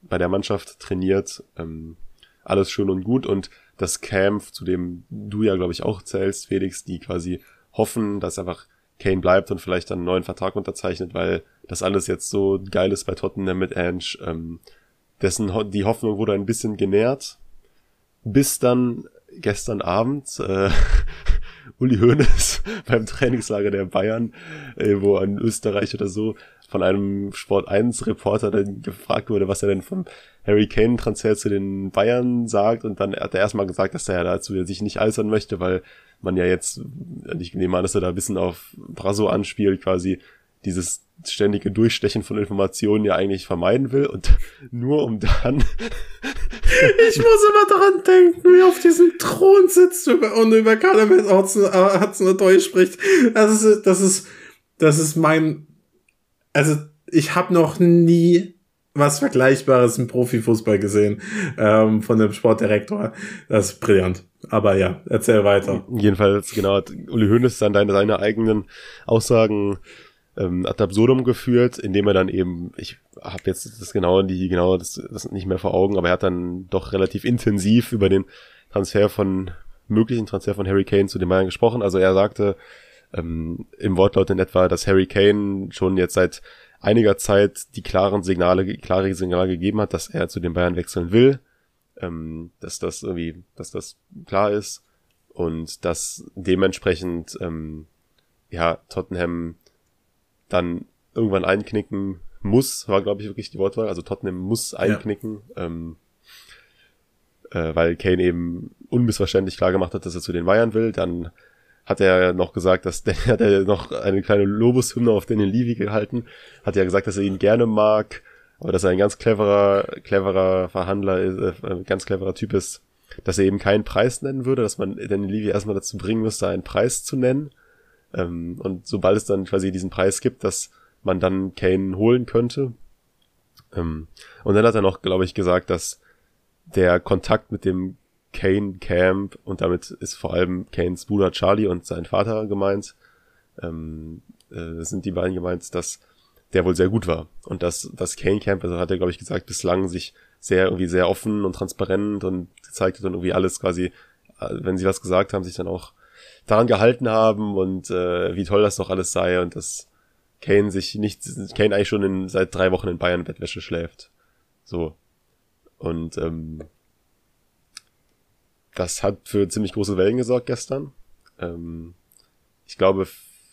bei der Mannschaft trainiert, ähm, alles schön und gut und das Camp, zu dem du ja, glaube ich, auch zählst, Felix, die quasi hoffen, dass einfach Kane bleibt und vielleicht dann einen neuen Vertrag unterzeichnet, weil das alles jetzt so geil ist bei Tottenham mit Ange. Ähm, dessen die Hoffnung wurde ein bisschen genährt, bis dann gestern Abend äh, Uli Hoeneß beim Trainingslager der Bayern, äh, wo ein Österreich oder so von einem Sport 1 Reporter dann gefragt wurde, was er denn vom Harry Kane Transfer zu den Bayern sagt. Und dann hat er erstmal gesagt, dass er dazu sich nicht äußern möchte, weil man ja jetzt, ich nehme an, dass er da ein bisschen auf Brasso anspielt, quasi dieses ständige Durchstechen von Informationen ja eigentlich vermeiden will und nur um dann ich muss immer daran denken, wie er auf diesem Thron sitzt und über Cannabis Hudson Odoi spricht. Das ist, das ist, das ist mein, also ich habe noch nie was Vergleichbares im Profifußball gesehen ähm, von dem Sportdirektor. Das ist brillant. Aber ja, erzähl weiter. Jedenfalls, genau, hat Uli Hoeneß dann deine, seine eigenen Aussagen ähm, ad absurdum geführt, indem er dann eben, ich habe jetzt das genau, die genau das, das nicht mehr vor Augen, aber er hat dann doch relativ intensiv über den Transfer von möglichen Transfer von Harry Kane zu den Bayern gesprochen. Also er sagte ähm, im Wortlaut in etwa, dass Harry Kane schon jetzt seit einiger Zeit die klaren Signale, klare Signale gegeben hat, dass er zu den Bayern wechseln will, ähm, dass das irgendwie, dass das klar ist und dass dementsprechend ähm, ja Tottenham dann irgendwann einknicken muss, war glaube ich wirklich die Wortwahl. Also Tottenham muss einknicken, ja. ähm, äh, weil Kane eben unmissverständlich klar gemacht hat, dass er zu den Bayern will. Dann hat er noch gesagt, dass der hat er noch eine kleine Lobeshymne auf Daniel Levy gehalten, hat ja gesagt, dass er ihn gerne mag, aber dass er ein ganz cleverer, cleverer Verhandler ist, äh, ganz cleverer Typ ist, dass er eben keinen Preis nennen würde, dass man Daniel Levy erstmal dazu bringen müsste, einen Preis zu nennen ähm, und sobald es dann quasi diesen Preis gibt, dass man dann Kane holen könnte. Ähm, und dann hat er noch, glaube ich, gesagt, dass der Kontakt mit dem Kane Camp und damit ist vor allem Kanes Bruder Charlie und sein Vater gemeint, ähm, äh, sind die beiden gemeint, dass der wohl sehr gut war und dass das Kane Camp, also hat er glaube ich gesagt, bislang sich sehr irgendwie sehr offen und transparent und gezeigt hat und irgendwie alles quasi, äh, wenn sie was gesagt haben, sich dann auch daran gehalten haben und äh, wie toll das doch alles sei und dass Kane sich nicht, Kane eigentlich schon in, seit drei Wochen in Bayern Bettwäsche schläft. So. Und ähm, das hat für ziemlich große Wellen gesorgt gestern. Ähm, ich glaube,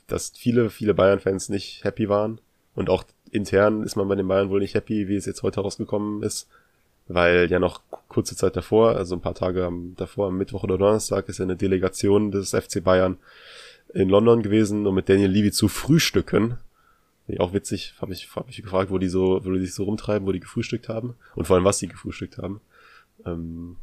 dass viele, viele Bayern-Fans nicht happy waren. Und auch intern ist man bei den Bayern wohl nicht happy, wie es jetzt heute rausgekommen ist weil ja noch kurze Zeit davor, also ein paar Tage davor, am Mittwoch oder Donnerstag, ist ja eine Delegation des FC Bayern in London gewesen, um mit Daniel Levy zu frühstücken. Auch witzig, habe ich, hab mich gefragt, wo die so, wo die sich so rumtreiben, wo die gefrühstückt haben und vor allem, was sie gefrühstückt haben. Ähm,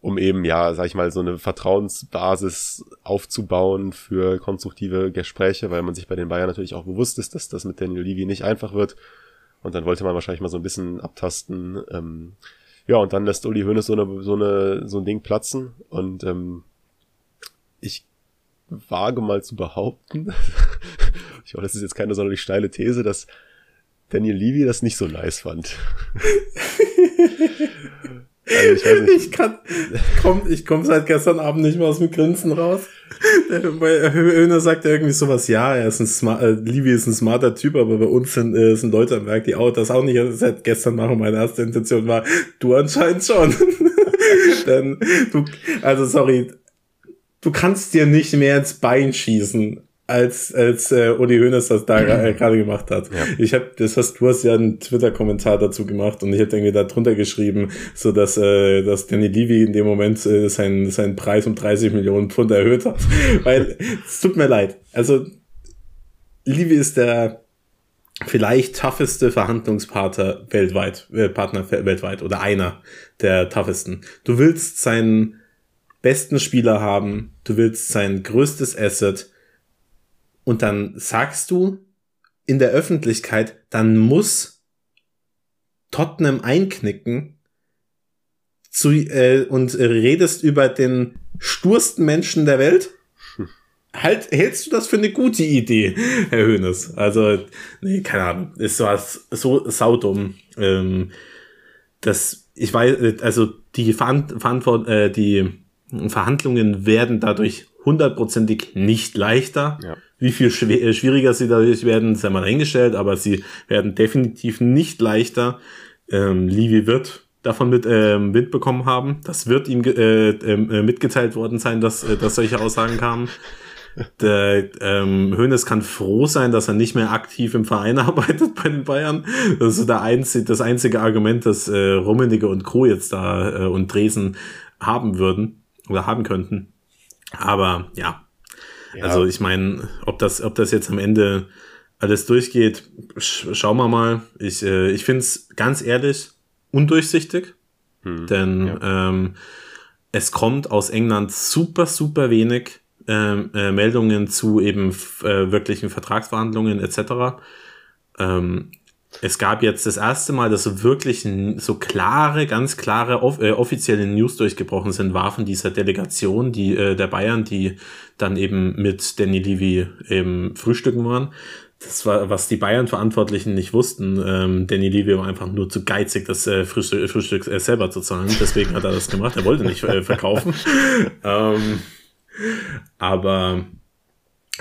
um eben, ja, sag ich mal, so eine Vertrauensbasis aufzubauen für konstruktive Gespräche, weil man sich bei den Bayern natürlich auch bewusst ist, dass das mit Daniel Levy nicht einfach wird und dann wollte man wahrscheinlich mal so ein bisschen abtasten. Ähm, ja, und dann lässt Uli Hoeneß so, eine, so, eine, so ein Ding platzen. Und ähm, ich wage mal zu behaupten, ich hoffe, das ist jetzt keine sonderlich steile These, dass Daniel Levy das nicht so nice fand. Also ich, weiß nicht. ich kann, komm, ich komme seit gestern Abend nicht mehr aus dem Grinsen raus. Bei Höhner sagt er irgendwie sowas, ja, er ist ein smart, äh, Livi ist ein smarter Typ, aber bei uns sind, äh, sind Leute am Werk, die auch das auch nicht seit gestern machen. Meine erste Intention war, du anscheinend schon. dann, du, also sorry, du kannst dir nicht mehr ins Bein schießen, als als äh, Uli Hoeneß das da äh, gerade gemacht hat. Ja. Ich habe das hast du hast ja einen Twitter Kommentar dazu gemacht und ich habe irgendwie da drunter geschrieben, so dass äh, dass Danny Levy in dem Moment äh, seinen seinen Preis um 30 Millionen Pfund erhöht hat, weil es tut mir leid. Also Levy ist der vielleicht tougheste Verhandlungspartner weltweit, äh, Partner weltweit oder einer der toughesten. Du willst seinen besten Spieler haben, du willst sein größtes Asset und dann sagst du in der Öffentlichkeit, dann muss Tottenham einknicken zu, äh, und redest über den stursten Menschen der Welt? Halt, hältst du das für eine gute Idee, Herr Hönes? Also, nee, keine Ahnung. Ist was so saudumm. Ähm, das, ich weiß, also die, Verantwort äh, die Verhandlungen werden dadurch hundertprozentig nicht leichter. Ja. Wie viel äh, schwieriger sie dadurch werden, sei mal eingestellt, aber sie werden definitiv nicht leichter. Ähm, Livy wird davon mit ähm, Wind bekommen haben. Das wird ihm äh, ähm, äh, mitgeteilt worden sein, dass, äh, dass solche Aussagen kamen. Der ähm, Hönes kann froh sein, dass er nicht mehr aktiv im Verein arbeitet bei den Bayern. Das ist der einzige, das einzige Argument, das äh, Rummenigge und Co. jetzt da äh, und Dresden haben würden oder haben könnten. Aber ja, ja. Also ich meine, ob das, ob das jetzt am Ende alles durchgeht, sch schauen wir mal. Ich, äh, ich finde es ganz ehrlich undurchsichtig, hm. denn ja. ähm, es kommt aus England super, super wenig ähm, äh, Meldungen zu eben äh, wirklichen Vertragsverhandlungen etc. Ähm, es gab jetzt das erste Mal, dass so wirklich so klare, ganz klare off äh, offizielle News durchgebrochen sind, war von dieser Delegation, die äh, der Bayern, die dann eben mit Danny Levy eben frühstücken waren. Das war, was die Bayern-Verantwortlichen nicht wussten. Ähm, Danny Levy war einfach nur zu geizig, das äh, Frühstück, Frühstück äh, selber zu zahlen. Deswegen hat er das gemacht. Er wollte nicht äh, verkaufen. ähm, aber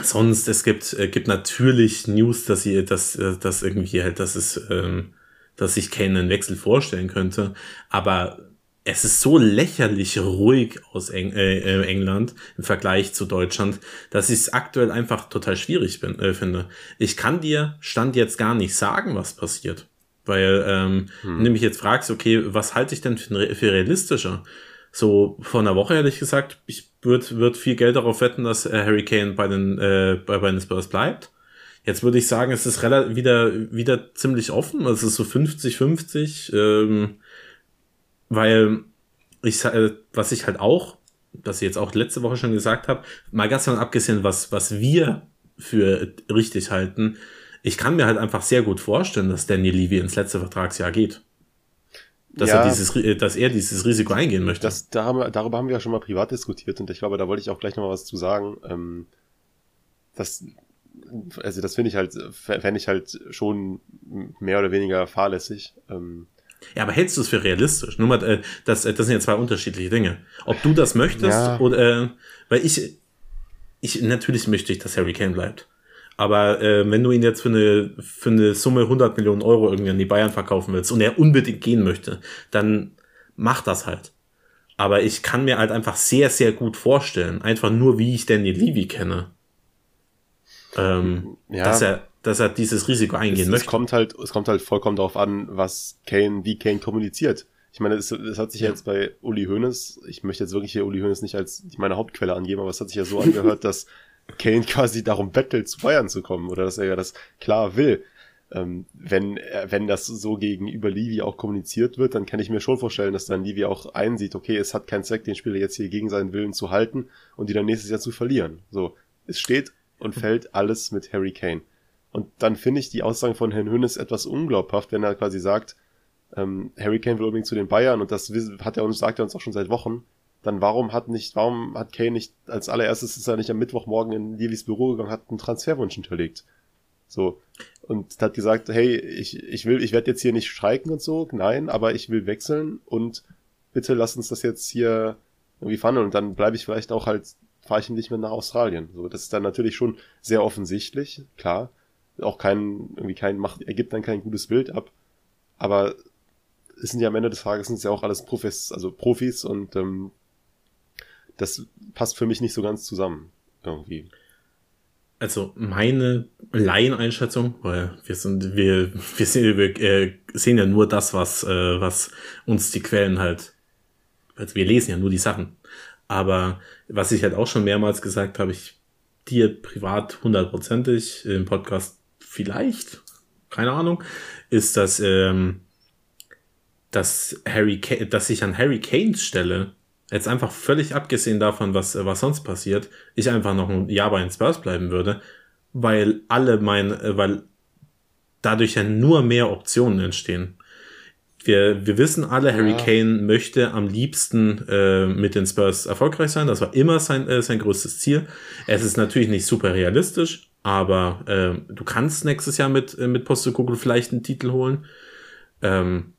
sonst, es gibt, äh, gibt natürlich News, dass sie, dass, äh, dass irgendwie halt, dass es, ähm, dass sich Kane einen Wechsel vorstellen könnte. Aber es ist so lächerlich ruhig aus Eng äh, äh, England im Vergleich zu Deutschland, dass ich es aktuell einfach total schwierig bin, äh, finde. Ich kann dir Stand jetzt gar nicht sagen, was passiert. Weil, ähm, hm. wenn du mich jetzt fragst, okay, was halte ich denn für, für realistischer? So vor einer Woche ehrlich gesagt, ich würde würd viel Geld darauf wetten, dass äh, Harry Kane bei den, äh, bei, bei den Spurs bleibt. Jetzt würde ich sagen, es ist relativ wieder, wieder ziemlich offen. Es ist so 50-50. Ähm, weil ich, äh, was ich halt auch, was ich jetzt auch letzte Woche schon gesagt habe, mal ganz davon abgesehen, was, was wir für richtig halten, ich kann mir halt einfach sehr gut vorstellen, dass Danny Levy ins letzte Vertragsjahr geht dass ja, er dieses, äh, dass er dieses Risiko eingehen möchte. Das, da haben wir, darüber haben wir ja schon mal privat diskutiert und ich glaube, da wollte ich auch gleich noch mal was zu sagen. Ähm, das, also das finde ich halt, fände ich halt schon mehr oder weniger fahrlässig. Ähm, ja, aber hältst du es für realistisch? Nur mal, äh, das, das sind ja zwei unterschiedliche Dinge. Ob du das möchtest ja. oder, äh, weil ich, ich, natürlich möchte ich, dass Harry Kane bleibt. Aber äh, wenn du ihn jetzt für eine, für eine Summe 100 Millionen Euro irgendwie an die Bayern verkaufen willst und er unbedingt gehen möchte, dann mach das halt. Aber ich kann mir halt einfach sehr, sehr gut vorstellen, einfach nur wie ich Danny Levy kenne, ähm, ja. dass er dass er dieses Risiko eingehen es, möchte. Es kommt halt, es kommt halt vollkommen darauf an, was Kane, wie Kane kommuniziert. Ich meine, es, es hat sich ja. jetzt bei Uli Hoeneß, ich möchte jetzt wirklich hier Uli Hoeneß nicht als meine Hauptquelle angeben, aber es hat sich ja so angehört, dass Kane quasi darum bettelt, zu Bayern zu kommen oder dass er ja das klar will. Ähm, wenn, wenn das so gegenüber Levy auch kommuniziert wird, dann kann ich mir schon vorstellen, dass dann Levy auch einsieht, okay, es hat keinen Zweck, den Spieler jetzt hier gegen seinen Willen zu halten und die dann nächstes Jahr zu verlieren. So, es steht und fällt alles mit Harry Kane. Und dann finde ich die Aussagen von Herrn Hönes etwas unglaubhaft, wenn er quasi sagt, ähm, Harry Kane will unbedingt zu den Bayern und das hat er uns, sagt er uns auch schon seit Wochen dann warum hat nicht, warum hat Kane nicht, als allererstes ist er nicht am Mittwochmorgen in Levis Büro gegangen, hat einen Transferwunsch hinterlegt. So. Und hat gesagt, hey, ich, ich will, ich werde jetzt hier nicht streiken und so, nein, aber ich will wechseln und bitte lass uns das jetzt hier irgendwie fangen und dann bleibe ich vielleicht auch halt, fahre ich nicht mehr nach Australien. So, das ist dann natürlich schon sehr offensichtlich, klar. Auch kein, irgendwie kein, macht, ergibt dann kein gutes Bild ab. Aber es sind ja am Ende des Tages sind es ja auch alles Profis, also Profis und ähm, das passt für mich nicht so ganz zusammen irgendwie. Also meine Laieneinschätzung, weil wir sind, wir, wir sehen, wir äh, sehen ja nur das, was, äh, was uns die Quellen halt, also wir lesen ja nur die Sachen. Aber was ich halt auch schon mehrmals gesagt habe, ich dir privat hundertprozentig im Podcast vielleicht, keine Ahnung, ist, dass, ähm, dass Harry, dass ich an Harry Kanes Stelle jetzt einfach völlig abgesehen davon, was, was sonst passiert, ich einfach noch ein Jahr bei den Spurs bleiben würde, weil alle mein, äh, weil dadurch ja nur mehr Optionen entstehen. Wir, wir wissen alle, Harry ja. Kane möchte am liebsten äh, mit den Spurs erfolgreich sein. Das war immer sein, äh, sein größtes Ziel. Es ist natürlich nicht super realistisch, aber äh, du kannst nächstes Jahr mit, äh, mit Postekugel vielleicht einen Titel holen. Ähm,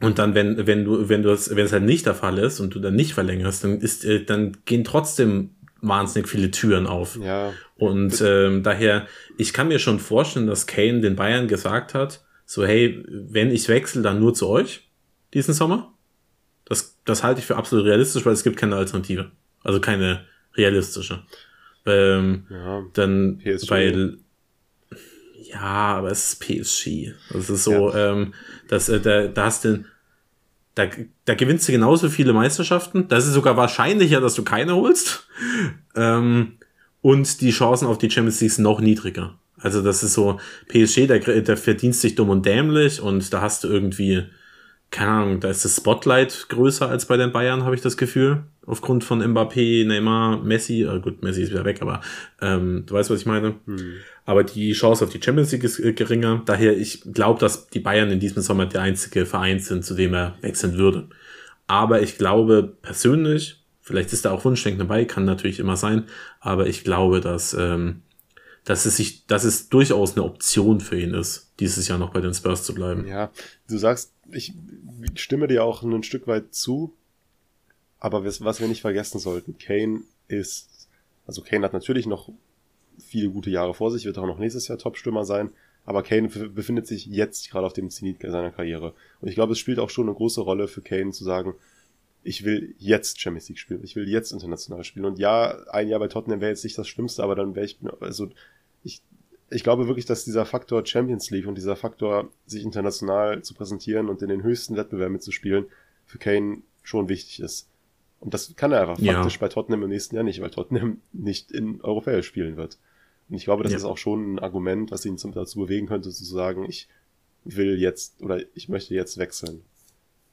und dann, wenn, wenn du, wenn du es, wenn es halt nicht der Fall ist und du dann nicht verlängerst, dann ist, äh, dann gehen trotzdem wahnsinnig viele Türen auf. Ja. Und ähm, daher, ich kann mir schon vorstellen, dass Kane den Bayern gesagt hat, so hey, wenn ich wechsle, dann nur zu euch diesen Sommer. Das, das halte ich für absolut realistisch, weil es gibt keine Alternative. Also keine realistische. Ähm, ja, dann, PSG. weil ja, aber es ist PSG. Das ist so, ja. ähm, dass, äh, da, da hast du, da, da gewinnst du genauso viele Meisterschaften. Das ist sogar wahrscheinlicher, dass du keine holst. Ähm, und die Chancen auf die Champions League sind noch niedriger. Also das ist so, PSG, der, der verdienst dich dumm und dämlich und da hast du irgendwie keine Ahnung, da ist das Spotlight größer als bei den Bayern, habe ich das Gefühl. Aufgrund von Mbappé, Neymar, Messi. Äh, gut, Messi ist wieder weg, aber ähm, du weißt, was ich meine. Hm. Aber die Chance auf die Champions League ist äh, geringer. Daher, ich glaube, dass die Bayern in diesem Sommer der einzige Verein sind, zu dem er wechseln würde. Aber ich glaube persönlich, vielleicht ist da auch Wunschdenken dabei, kann natürlich immer sein, aber ich glaube, dass, ähm, dass es sich, dass es durchaus eine Option für ihn ist, dieses Jahr noch bei den Spurs zu bleiben. Ja, du sagst, ich stimme dir auch ein Stück weit zu. Aber was, was wir nicht vergessen sollten, Kane ist, also Kane hat natürlich noch viele gute Jahre vor sich, wird auch noch nächstes Jahr Top-Stürmer sein. Aber Kane befindet sich jetzt gerade auf dem Zenit seiner Karriere. Und ich glaube, es spielt auch schon eine große Rolle für Kane zu sagen, ich will jetzt Champions League spielen, ich will jetzt international spielen. Und ja, ein Jahr bei Tottenham wäre jetzt nicht das Schlimmste, aber dann wäre ich, also ich ich glaube wirklich, dass dieser Faktor Champions League und dieser Faktor, sich international zu präsentieren und in den höchsten Wettbewerben mitzuspielen, für Kane schon wichtig ist. Und das kann er einfach ja. faktisch bei Tottenham im nächsten Jahr nicht, weil Tottenham nicht in Europäer spielen wird. Und ich glaube, das ja. ist auch schon ein Argument, was ihn zum, dazu bewegen könnte, zu sagen, ich will jetzt oder ich möchte jetzt wechseln.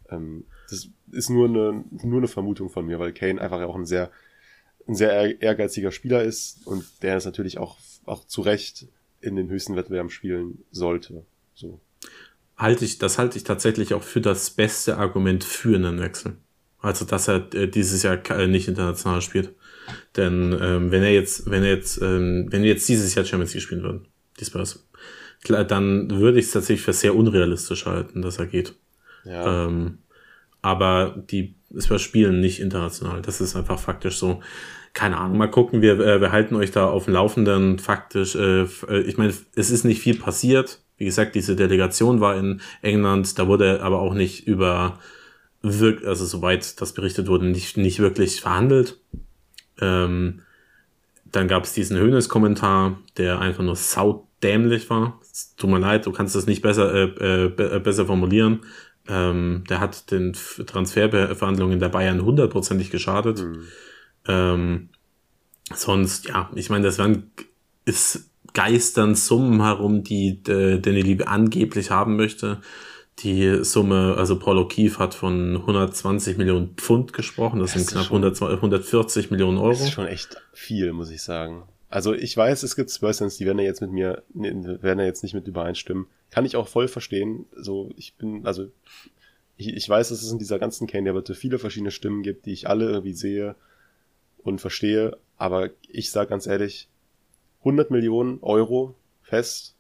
Ähm, das ist nur eine, nur eine Vermutung von mir, weil Kane einfach auch ein sehr, ein sehr ehrgeiziger Spieler ist und der ist natürlich auch, auch zu Recht in den höchsten Wettbewerben spielen sollte. So. Halte ich, das halte ich tatsächlich auch für das beste Argument für einen Wechsel. Also, dass er äh, dieses Jahr äh, nicht international spielt. Denn ähm, wenn er jetzt, wenn er jetzt, ähm, wenn wir jetzt dieses Jahr Champions League spielen würden, die Spurs, dann würde ich es tatsächlich für sehr unrealistisch halten, dass er geht. Ja. Ähm, aber die Spurs spielen nicht international. Das ist einfach faktisch so keine Ahnung, mal gucken, wir, äh, wir halten euch da auf dem Laufenden faktisch. Äh, äh, ich meine, es ist nicht viel passiert. Wie gesagt, diese Delegation war in England, da wurde aber auch nicht über also soweit das berichtet wurde, nicht, nicht wirklich verhandelt. Ähm, dann gab es diesen Höhnes-Kommentar, der einfach nur saudämlich war. Tut mir leid, du kannst das nicht besser, äh, äh, besser formulieren. Ähm, der hat den Transferverhandlungen der Bayern hundertprozentig geschadet. Mhm. Ähm, sonst, ja, ich meine, das waren, ist geistern Summen herum, die äh, Danny Liebe angeblich haben möchte. Die Summe, also Paul O'Keefe hat von 120 Millionen Pfund gesprochen, das, das sind knapp 100, 140 Millionen Euro. Das ist schon echt viel, muss ich sagen. Also ich weiß, es gibt Spursens, die werden ja jetzt mit mir, werden ja jetzt nicht mit übereinstimmen. Kann ich auch voll verstehen. So, ich bin, also ich, ich weiß, dass es in dieser ganzen Kane-Debatte viele verschiedene Stimmen gibt, die ich alle irgendwie sehe und verstehe, aber ich sage ganz ehrlich, 100 Millionen Euro fest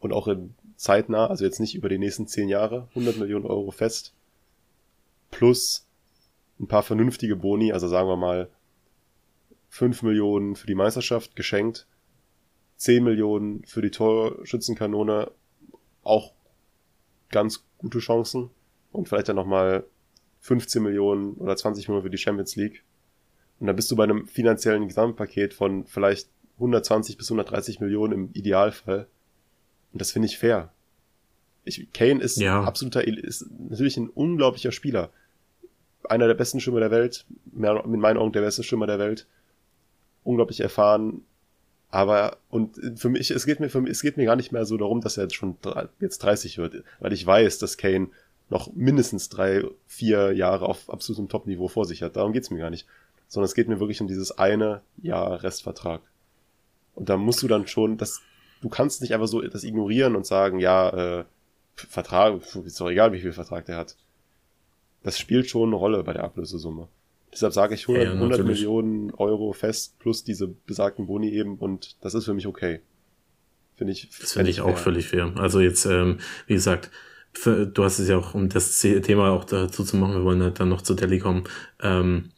und auch in zeitnah, also jetzt nicht über die nächsten 10 Jahre, 100 Millionen Euro fest plus ein paar vernünftige Boni, also sagen wir mal 5 Millionen für die Meisterschaft geschenkt, 10 Millionen für die Torschützenkanone, auch ganz gute Chancen und vielleicht dann nochmal 15 Millionen oder 20 Millionen für die Champions League. Und dann bist du bei einem finanziellen Gesamtpaket von vielleicht 120 bis 130 Millionen im Idealfall. Und das finde ich fair. Ich, Kane ist ja. absoluter, ist natürlich ein unglaublicher Spieler. Einer der besten Stürmer der Welt, mehr, in meinen Augen der beste Stürmer der Welt. Unglaublich erfahren. Aber, und für mich, es geht mir, für mich, es geht mir gar nicht mehr so darum, dass er jetzt schon jetzt 30 wird, weil ich weiß, dass Kane noch mindestens drei, vier Jahre auf absolutem Top-Niveau vor sich hat. Darum geht's mir gar nicht. Sondern es geht mir wirklich um dieses eine Jahr Restvertrag. Und da musst du dann schon, das, du kannst nicht einfach so das ignorieren und sagen, ja, äh, Vertrag, ist doch egal, wie viel Vertrag der hat. Das spielt schon eine Rolle bei der Ablösesumme. Deshalb sage ich 100, ja, 100 Millionen Euro fest plus diese besagten Boni eben und das ist für mich okay. Finde ich. Das finde ich fair. auch völlig fair. Also jetzt, ähm, wie gesagt, für, du hast es ja auch, um das Thema auch dazu zu machen, wir wollen halt dann noch zu Delhi kommen. Ähm,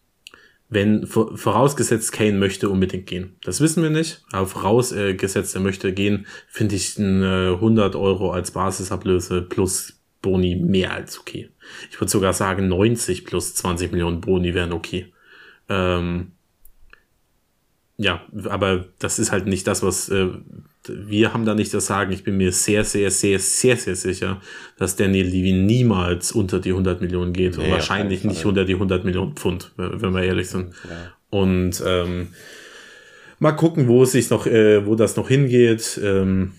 wenn vorausgesetzt Kane möchte unbedingt gehen. Das wissen wir nicht, aber vorausgesetzt er möchte gehen, finde ich eine 100 Euro als Basisablöse plus Boni mehr als okay. Ich würde sogar sagen 90 plus 20 Millionen Boni wären okay. Ähm, ja, aber das ist halt nicht das, was äh, wir haben da nicht das Sagen. Ich bin mir sehr, sehr, sehr, sehr, sehr sicher, dass Daniel Levy niemals unter die 100 Millionen geht nee, und wahrscheinlich nicht unter die 100 Millionen Pfund, wenn wir ehrlich sind. Ja. Und ähm, mal gucken, wo es sich noch, äh, wo das noch hingeht. Ähm,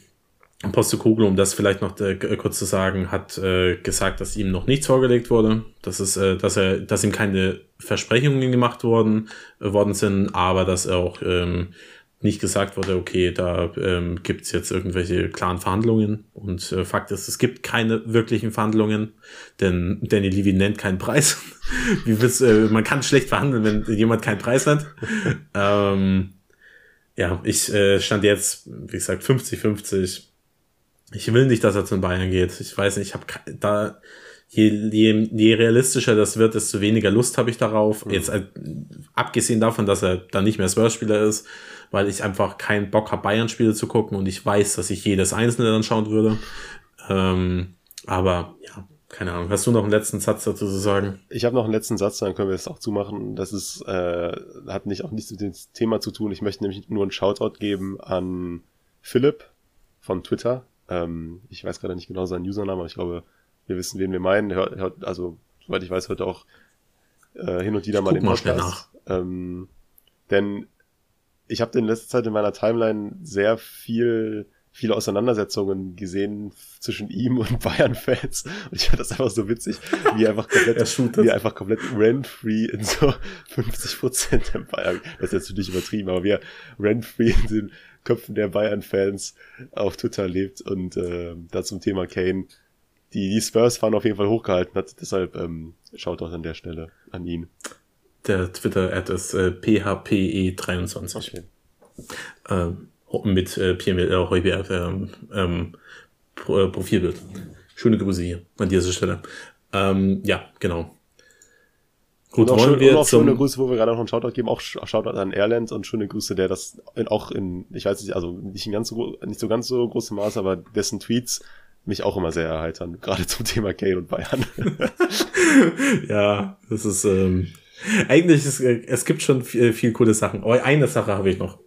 Postekoglu, um das vielleicht noch äh, kurz zu sagen, hat äh, gesagt, dass ihm noch nichts vorgelegt wurde, dass es, äh, dass er, dass ihm keine Versprechungen gemacht worden äh, worden sind, aber dass er auch ähm, nicht gesagt wurde, okay, da ähm, gibt es jetzt irgendwelche klaren Verhandlungen. Und äh, Fakt ist, es gibt keine wirklichen Verhandlungen, denn Danny Levy nennt keinen Preis. Willst, äh, man kann schlecht verhandeln, wenn jemand keinen Preis nennt. ähm, ja, ich stand jetzt, wie gesagt, 50-50 ich will nicht, dass er zu Bayern geht. Ich weiß nicht, ich habe da je, je, je realistischer das wird, desto weniger Lust habe ich darauf. Mhm. Jetzt äh, abgesehen davon, dass er dann nicht mehr Spurs-Spieler ist, weil ich einfach keinen Bock habe, Bayern-Spiele zu gucken und ich weiß, dass ich jedes einzelne dann schauen würde. Ähm, aber ja, keine Ahnung. Hast du noch einen letzten Satz dazu zu sagen? Ich habe noch einen letzten Satz, dann können wir es auch zumachen. Das ist, äh, hat nicht auch nichts mit dem Thema zu tun. Ich möchte nämlich nur einen Shoutout geben an Philipp von Twitter, ähm, ich weiß gerade nicht genau seinen Username, aber ich glaube, wir wissen, wen wir meinen. Hört, hört, also, soweit ich weiß, hört auch äh, hin und wieder ich mal den Podcast. Ähm, denn ich habe in letzter Zeit in meiner Timeline sehr viel viele Auseinandersetzungen gesehen zwischen ihm und Bayern-Fans. Und ich fand das einfach so witzig, wie einfach komplett, wie einfach komplett rent-free in so 50 Prozent der Bayern, das ist jetzt natürlich übertrieben, aber wie er rent-free in den Köpfen der Bayern-Fans auf Twitter lebt und äh, da zum Thema Kane. Die, die Spurs waren auf jeden Fall hochgehalten hat, deshalb ähm, schaut auch an der Stelle an ihn. Der Twitter-Ad ist äh, PHPE23. Ähm, mit äh, Pierre äh, ähm, ähm, äh, Profilbild. Schöne Grüße hier an dieser Stelle. Ähm, ja, genau. Gut, und auch, schön, wir und auch schöne Grüße, wo wir gerade noch einen Shoutout geben, auch Shoutout an Airland und schöne Grüße, der das in, auch in, ich weiß nicht, also nicht in ganz so, nicht so ganz so großem Maß, aber dessen Tweets mich auch immer sehr erheitern, gerade zum Thema Kane und Bayern. ja, das ist, ähm, eigentlich ist, es gibt schon viel, viel coole Sachen. Aber eine Sache habe ich noch.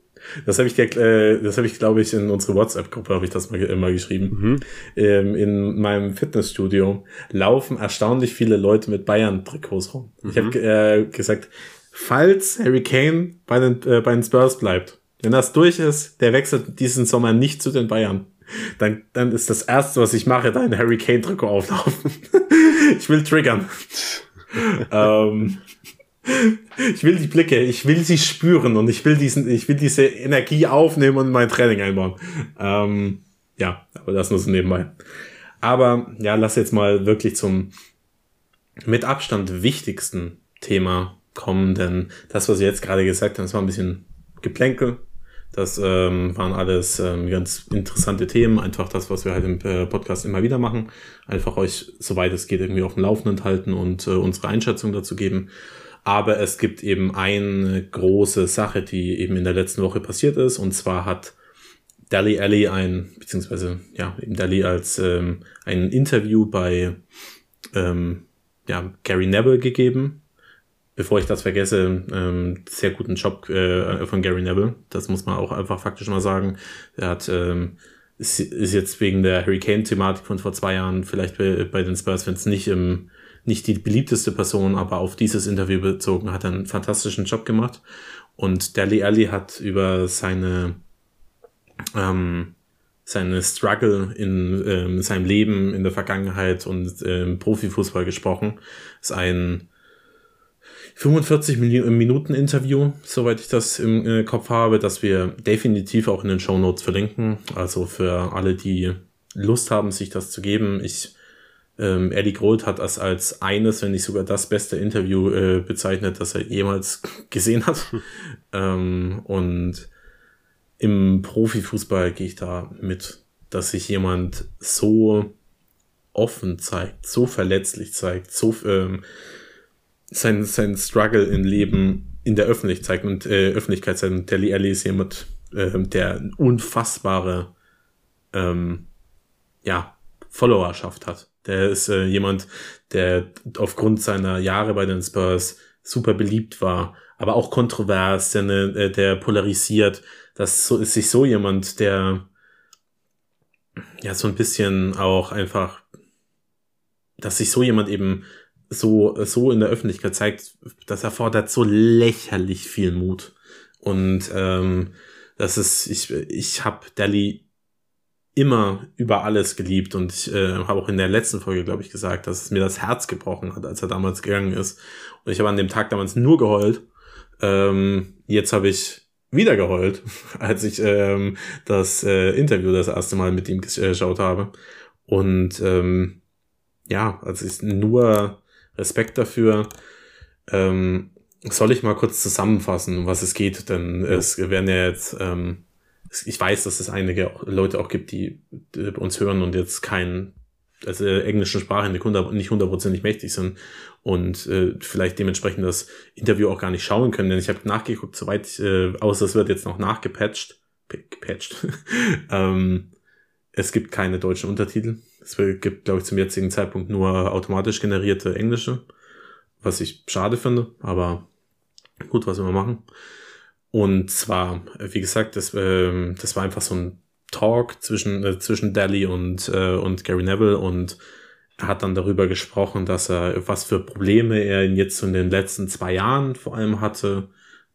Das habe ich, äh, das habe ich, glaube ich, in unsere WhatsApp-Gruppe habe ich das mal, mal geschrieben. Mhm. Ähm, in meinem Fitnessstudio laufen erstaunlich viele Leute mit Bayern-Trikots rum. Mhm. Ich habe äh, gesagt, falls Harry Kane bei den, äh, bei den Spurs bleibt, wenn das durch ist, der wechselt diesen Sommer nicht zu den Bayern. Dann, dann ist das erste, was ich mache, da ein Harry Kane Trikot auflaufen. ich will triggern. ähm, ich will die Blicke, ich will sie spüren und ich will diesen, ich will diese Energie aufnehmen und mein Training einbauen. Ähm, ja, aber das nur so nebenbei. Aber ja, lass jetzt mal wirklich zum mit Abstand wichtigsten Thema kommen, denn das, was ich jetzt gerade gesagt habe, das war ein bisschen Geplänkel. Das ähm, waren alles ähm, ganz interessante Themen. Einfach das, was wir halt im äh, Podcast immer wieder machen. Einfach euch, soweit es geht, irgendwie auf dem Laufenden halten und äh, unsere Einschätzung dazu geben. Aber es gibt eben eine große Sache, die eben in der letzten Woche passiert ist. Und zwar hat Dali Alley ein, beziehungsweise ja, eben Dali als ähm, ein Interview bei ähm, ja, Gary Neville gegeben. Bevor ich das vergesse, ähm, sehr guten Job äh, von Gary Neville. Das muss man auch einfach faktisch mal sagen. Er hat ähm, ist, jetzt wegen der Hurricane-Thematik von vor zwei Jahren vielleicht bei, bei den Spurs-Fans nicht im nicht die beliebteste Person, aber auf dieses Interview bezogen hat er einen fantastischen Job gemacht. Und Dali Ali hat über seine ähm, seine Struggle in ähm, seinem Leben in der Vergangenheit und ähm, Profifußball gesprochen. Das ist ein 45 Minuten Interview, soweit ich das im äh, Kopf habe, dass wir definitiv auch in den Show Notes verlinken. Also für alle, die Lust haben, sich das zu geben. Ich ähm, Eddie Groth hat das als eines, wenn nicht sogar das beste Interview äh, bezeichnet, das er jemals gesehen hat. ähm, und im Profifußball gehe ich da mit, dass sich jemand so offen zeigt, so verletzlich zeigt, so ähm, sein, sein Struggle im Leben in der Öffentlichkeit zeigt und äh, Öffentlichkeit zeigt. Und Deli Alli ist jemand, äh, der unfassbare ähm, ja, Followerschaft hat. Der ist äh, jemand, der aufgrund seiner Jahre bei den Spurs super beliebt war, aber auch kontrovers, der, ne, äh, der polarisiert, das so, ist sich so jemand, der ja so ein bisschen auch einfach, dass sich so jemand eben so, so in der Öffentlichkeit zeigt, das erfordert so lächerlich viel Mut. Und ähm, das ist, ich, ich habe Dali immer über alles geliebt und ich äh, habe auch in der letzten Folge, glaube ich, gesagt, dass es mir das Herz gebrochen hat, als er damals gegangen ist. Und ich habe an dem Tag damals nur geheult. Ähm, jetzt habe ich wieder geheult, als ich ähm, das äh, Interview das erste Mal mit ihm geschaut habe. Und ähm, ja, also ich nur Respekt dafür. Ähm, soll ich mal kurz zusammenfassen, um was es geht? Denn es werden ja jetzt, ähm, ich weiß, dass es einige Leute auch gibt, die, uns hören und jetzt kein also der englischen Sprache nicht hundertprozentig mächtig sind und äh, vielleicht dementsprechend das Interview auch gar nicht schauen können, denn ich habe nachgeguckt, soweit, äh, außer es wird jetzt noch nachgepatcht, gepatcht, ähm, es gibt keine deutschen Untertitel. Es gibt, glaube ich, zum jetzigen Zeitpunkt nur automatisch generierte englische, was ich schade finde, aber gut, was wir machen. Und zwar, wie gesagt, das, äh, das war einfach so ein Talk zwischen, äh, zwischen Daly und, äh, und Gary Neville und er hat dann darüber gesprochen, dass er, was für Probleme er jetzt in den letzten zwei Jahren vor allem hatte.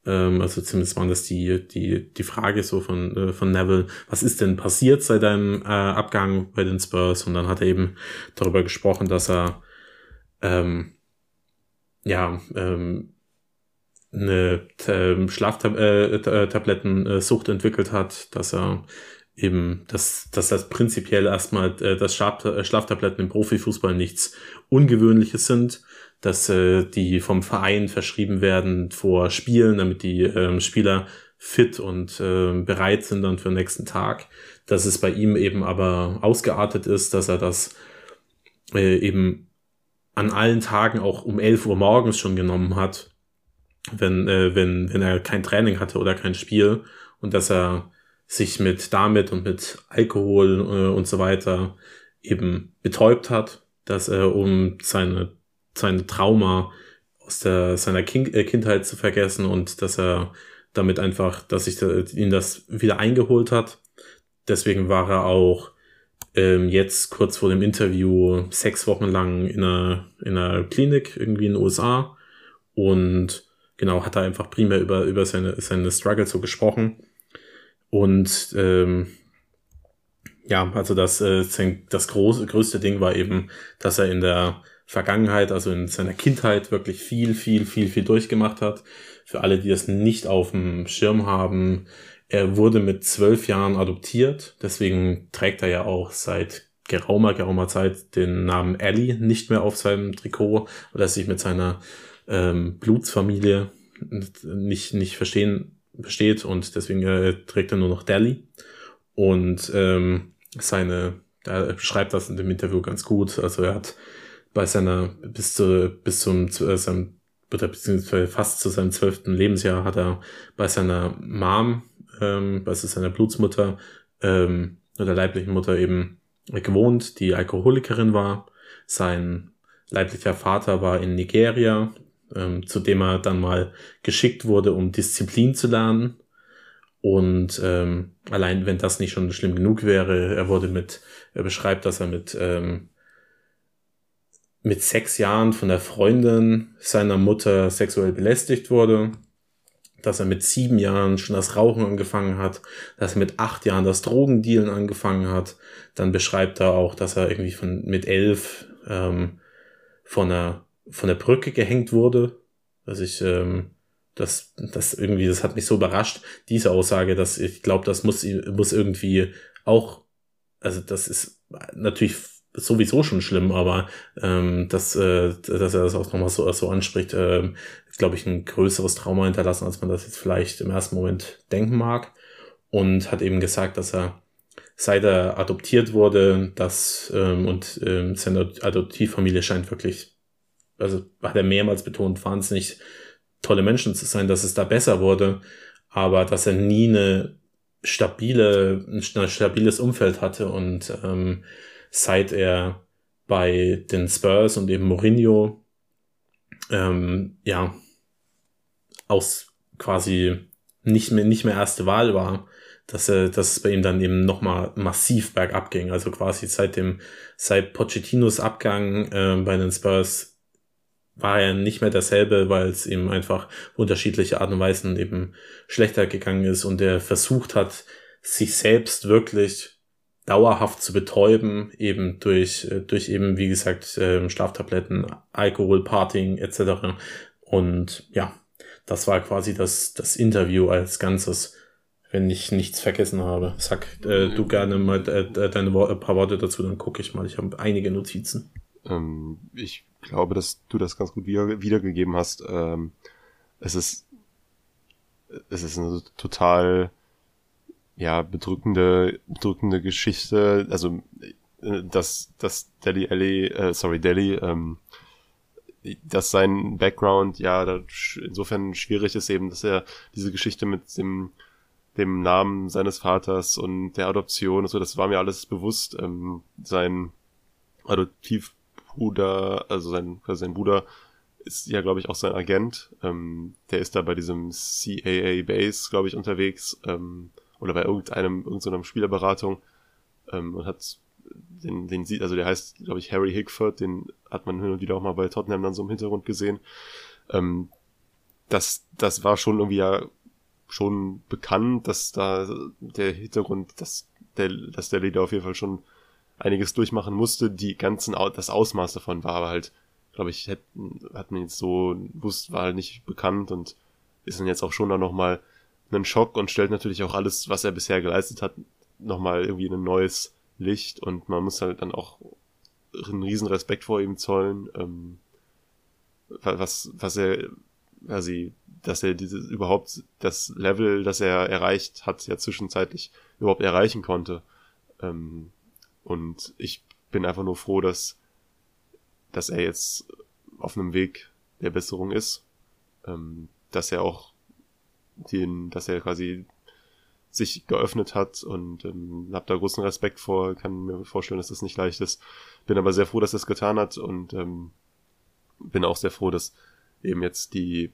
Ähm, also zumindest waren das die, die, die Frage so von, äh, von Neville, was ist denn passiert seit deinem äh, Abgang bei den Spurs? Und dann hat er eben darüber gesprochen, dass er, ähm, ja, ähm, eine äh, Schlaftablettensucht äh, entwickelt hat, dass er eben, dass, dass das prinzipiell erstmal, äh, dass Schlaf, äh, Schlaftabletten im Profifußball nichts Ungewöhnliches sind, dass äh, die vom Verein verschrieben werden vor Spielen, damit die ähm, Spieler fit und äh, bereit sind dann für den nächsten Tag. Dass es bei ihm eben aber ausgeartet ist, dass er das äh, eben an allen Tagen auch um 11 Uhr morgens schon genommen hat, wenn, äh, wenn, wenn er kein Training hatte oder kein Spiel und dass er sich mit damit und mit Alkohol äh, und so weiter eben betäubt hat, dass er um seine seine Trauma aus der seiner kind, äh, Kindheit zu vergessen und dass er damit einfach, dass sich da, ihn das wieder eingeholt hat. Deswegen war er auch ähm, jetzt kurz vor dem Interview sechs Wochen lang in einer, in einer Klinik irgendwie in den USA und genau hat er einfach primär über, über seine, seine Struggle so gesprochen und ähm, ja, also das, äh, das große, größte Ding war eben, dass er in der Vergangenheit, also in seiner Kindheit wirklich viel, viel, viel, viel durchgemacht hat. Für alle, die das nicht auf dem Schirm haben, er wurde mit zwölf Jahren adoptiert, deswegen trägt er ja auch seit geraumer, geraumer Zeit den Namen Ellie nicht mehr auf seinem Trikot, weil er sich mit seiner ähm, Blutsfamilie nicht, nicht verstehen besteht und deswegen äh, trägt er nur noch Dally. Und ähm, seine, er beschreibt das in dem Interview ganz gut. Also er hat bei seiner, bis zu, bis zum, äh, seinem, beziehungsweise fast zu seinem zwölften Lebensjahr hat er bei seiner Mom, ähm, also seiner Blutsmutter, ähm, oder leiblichen Mutter eben gewohnt, die Alkoholikerin war. Sein, leiblicher Vater war in Nigeria, ähm, zu dem er dann mal geschickt wurde, um Disziplin zu lernen. Und ähm, allein wenn das nicht schon schlimm genug wäre, er wurde mit, er beschreibt, dass er mit, ähm, mit sechs Jahren von der Freundin seiner Mutter sexuell belästigt wurde, dass er mit sieben Jahren schon das Rauchen angefangen hat, dass er mit acht Jahren das Drogendealen angefangen hat. Dann beschreibt er auch, dass er irgendwie von mit elf ähm, von der von der Brücke gehängt wurde. Also ich ähm, das, das irgendwie, das hat mich so überrascht, diese Aussage, dass ich glaube, das muss, muss irgendwie auch, also das ist natürlich sowieso schon schlimm, aber ähm, dass, äh, dass er das auch nochmal so, so anspricht, äh, ist, glaube ich, ein größeres Trauma hinterlassen, als man das jetzt vielleicht im ersten Moment denken mag. Und hat eben gesagt, dass er seit er adoptiert wurde, dass ähm, und ähm, seine Adoptivfamilie scheint wirklich, also hat er mehrmals betont, wahnsinnig tolle Menschen zu sein, dass es da besser wurde, aber dass er nie eine stabile, ein stabiles Umfeld hatte und ähm, seit er bei den Spurs und eben Mourinho ähm, ja aus quasi nicht mehr nicht mehr erste Wahl war, dass er dass es bei ihm dann eben nochmal massiv bergab ging. Also quasi seit dem seit Pochettinos Abgang äh, bei den Spurs war er nicht mehr dasselbe, weil es ihm einfach unterschiedliche Art und Weisen eben schlechter gegangen ist und er versucht hat, sich selbst wirklich dauerhaft zu betäuben, eben durch, äh, durch eben, wie gesagt, ähm, Schlaftabletten, Alkohol, Partying etc. Und ja, das war quasi das, das Interview als Ganzes, wenn ich nichts vergessen habe. Sag äh, du gerne mal äh, deine Wo paar Worte dazu, dann gucke ich mal. Ich habe einige Notizen. Ähm, ich glaube, dass du das ganz gut wieder, wiedergegeben hast. Ähm, es ist, es ist eine total, ja, bedrückende, bedrückende Geschichte. Also, äh, dass, dass Delhi Alley, äh, sorry, Delhi, ähm, dass sein Background ja insofern schwierig ist eben, dass er diese Geschichte mit dem dem Namen seines Vaters und der Adoption und so, das war mir alles bewusst. Ähm, sein Adoptiv Bruder, also sein, also sein Bruder ist ja, glaube ich, auch sein Agent. Ähm, der ist da bei diesem CAA Base, glaube ich, unterwegs. Ähm, oder bei irgendeinem, irgendeiner Spielerberatung. Ähm, und hat den, den sieht, also der heißt, glaube ich, Harry Hickford, den hat man hin und wieder auch mal bei Tottenham dann so im Hintergrund gesehen. Ähm, das, das war schon irgendwie ja schon bekannt, dass da der Hintergrund, dass der, dass der Leader auf jeden Fall schon einiges durchmachen musste. Die ganzen, das Ausmaß davon war aber halt, glaube ich, hätten, hat man jetzt so wusst, war halt nicht bekannt und ist dann jetzt auch schon da nochmal ein Schock und stellt natürlich auch alles, was er bisher geleistet hat, nochmal irgendwie in ein neues Licht und man muss halt dann auch einen riesen Respekt vor ihm zollen, ähm, was, was er, quasi, dass er dieses überhaupt das Level, das er erreicht hat, ja zwischenzeitlich überhaupt erreichen konnte. Ähm, und ich bin einfach nur froh, dass, dass er jetzt auf einem Weg der Besserung ist. Ähm, dass er auch den, dass er quasi sich geöffnet hat und ähm, habe da großen Respekt vor, kann mir vorstellen, dass das nicht leicht ist. Bin aber sehr froh, dass er es getan hat und ähm, bin auch sehr froh, dass eben jetzt die,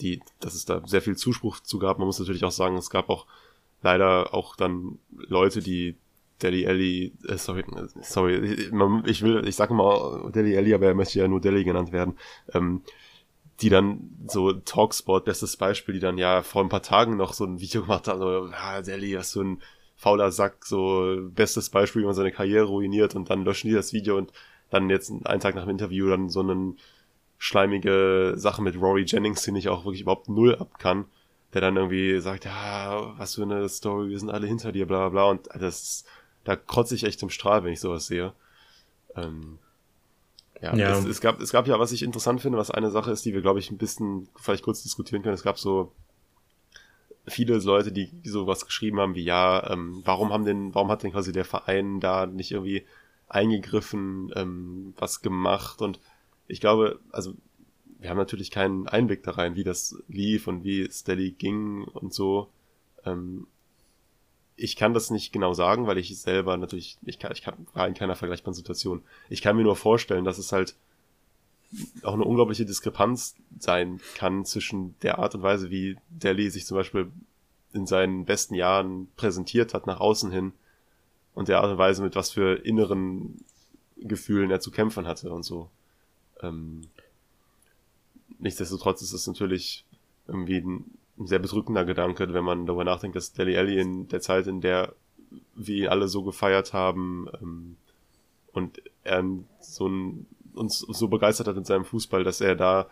die, dass es da sehr viel Zuspruch zu gab. Man muss natürlich auch sagen, es gab auch leider auch dann Leute, die Delhi Ellie, äh, sorry, sorry, ich will, ich sage mal Delhi Ellie, aber er möchte ja nur Delhi genannt werden, ähm, die dann so Talksport, bestes Beispiel, die dann ja vor ein paar Tagen noch so ein Video gemacht haben, so, ah, Delhi, hast du ein fauler Sack, so bestes Beispiel, wie man seine Karriere ruiniert und dann löschen die das Video und dann jetzt einen Tag nach dem Interview dann so eine schleimige Sache mit Rory Jennings, den ich auch wirklich überhaupt null ab kann, der dann irgendwie sagt, ja, was für eine Story, wir sind alle hinter dir, bla bla und das da kotze ich echt im Strahl, wenn ich sowas sehe. Ähm, ja, ja. Es, es, gab, es gab ja, was ich interessant finde, was eine Sache ist, die wir, glaube ich, ein bisschen vielleicht kurz diskutieren können. Es gab so viele Leute, die sowas geschrieben haben wie, ja, ähm, warum haben denn, warum hat denn quasi der Verein da nicht irgendwie eingegriffen, ähm, was gemacht und ich glaube, also wir haben natürlich keinen Einblick da rein, wie das lief und wie Steady ging und so. Ähm, ich kann das nicht genau sagen, weil ich selber natürlich, ich, kann, ich kann, war in keiner vergleichbaren Situation. Ich kann mir nur vorstellen, dass es halt auch eine unglaubliche Diskrepanz sein kann zwischen der Art und Weise, wie Delhi sich zum Beispiel in seinen besten Jahren präsentiert hat nach außen hin und der Art und Weise, mit was für inneren Gefühlen er zu kämpfen hatte und so. Ähm, nichtsdestotrotz ist es natürlich irgendwie ein, ein, sehr bedrückender Gedanke, wenn man darüber nachdenkt, dass Deli Alli in der Zeit, in der wir ihn alle so gefeiert haben ähm, und er so ein, uns so begeistert hat mit seinem Fußball, dass er da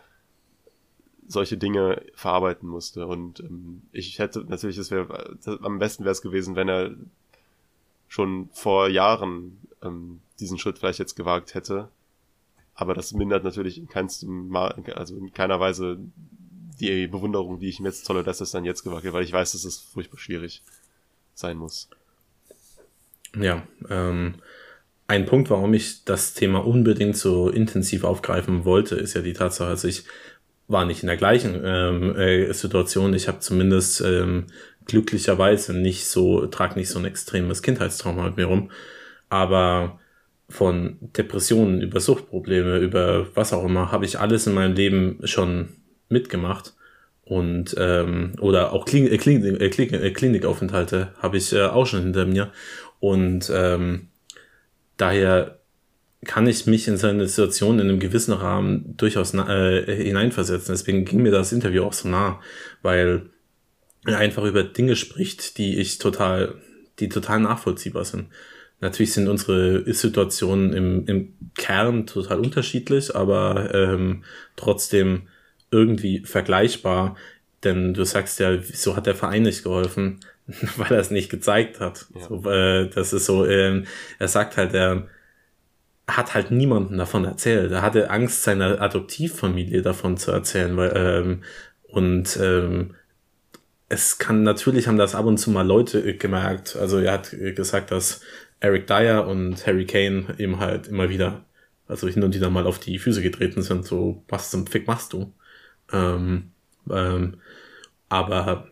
solche Dinge verarbeiten musste. Und ähm, ich hätte natürlich, es wäre am besten wäre es gewesen, wenn er schon vor Jahren ähm, diesen Schritt vielleicht jetzt gewagt hätte. Aber das mindert natürlich in keinstem also in keiner Weise die Bewunderung, die ich ihm jetzt tolle, dass es dann jetzt gewagt hat, weil ich weiß, dass es furchtbar schwierig sein muss. Ja, ähm, ein Punkt, warum ich das Thema unbedingt so intensiv aufgreifen wollte, ist ja die Tatsache, dass ich war nicht in der gleichen ähm, äh, Situation. Ich habe zumindest ähm, glücklicherweise nicht so, trage nicht so ein extremes Kindheitstrauma mit mir rum. Aber von Depressionen über Suchtprobleme, über was auch immer, habe ich alles in meinem Leben schon mitgemacht. Und ähm, oder auch Klinik, äh, Klinik, äh, Klinik, äh, Klinikaufenthalte habe ich äh, auch schon hinter mir. Und ähm, daher kann ich mich in seine Situation in einem gewissen Rahmen durchaus äh, hineinversetzen. Deswegen ging mir das Interview auch so nah, weil er einfach über Dinge spricht, die ich total, die total nachvollziehbar sind. Natürlich sind unsere Situationen im, im Kern total unterschiedlich, aber ähm, trotzdem irgendwie vergleichbar. Denn du sagst ja, wieso hat der Verein nicht geholfen? Weil er es nicht gezeigt hat. Ja. So, äh, das ist so, äh, er sagt halt, er hat halt niemanden davon erzählt. Er hatte Angst, seiner Adoptivfamilie davon zu erzählen, weil, ähm, und ähm, es kann natürlich haben das ab und zu mal Leute gemerkt. Also er hat gesagt, dass Eric Dyer und Harry Kane eben halt immer wieder, also hin und wieder mal auf die Füße getreten sind, so, was zum Fick machst du? Ähm, ähm, aber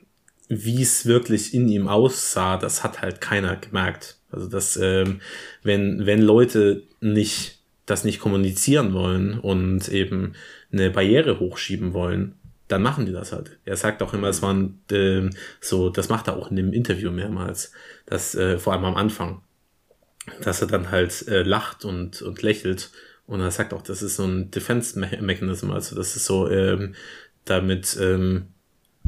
wie es wirklich in ihm aussah, das hat halt keiner gemerkt. Also dass, ähm, wenn, wenn Leute nicht das nicht kommunizieren wollen und eben eine Barriere hochschieben wollen, dann machen die das halt. Er sagt auch immer, es waren äh, so, das macht er auch in dem Interview mehrmals, dass äh, vor allem am Anfang, dass er dann halt äh, lacht und, und lächelt und er sagt auch, das ist so ein Defense-Mechanism, also das ist so, ähm, damit ähm,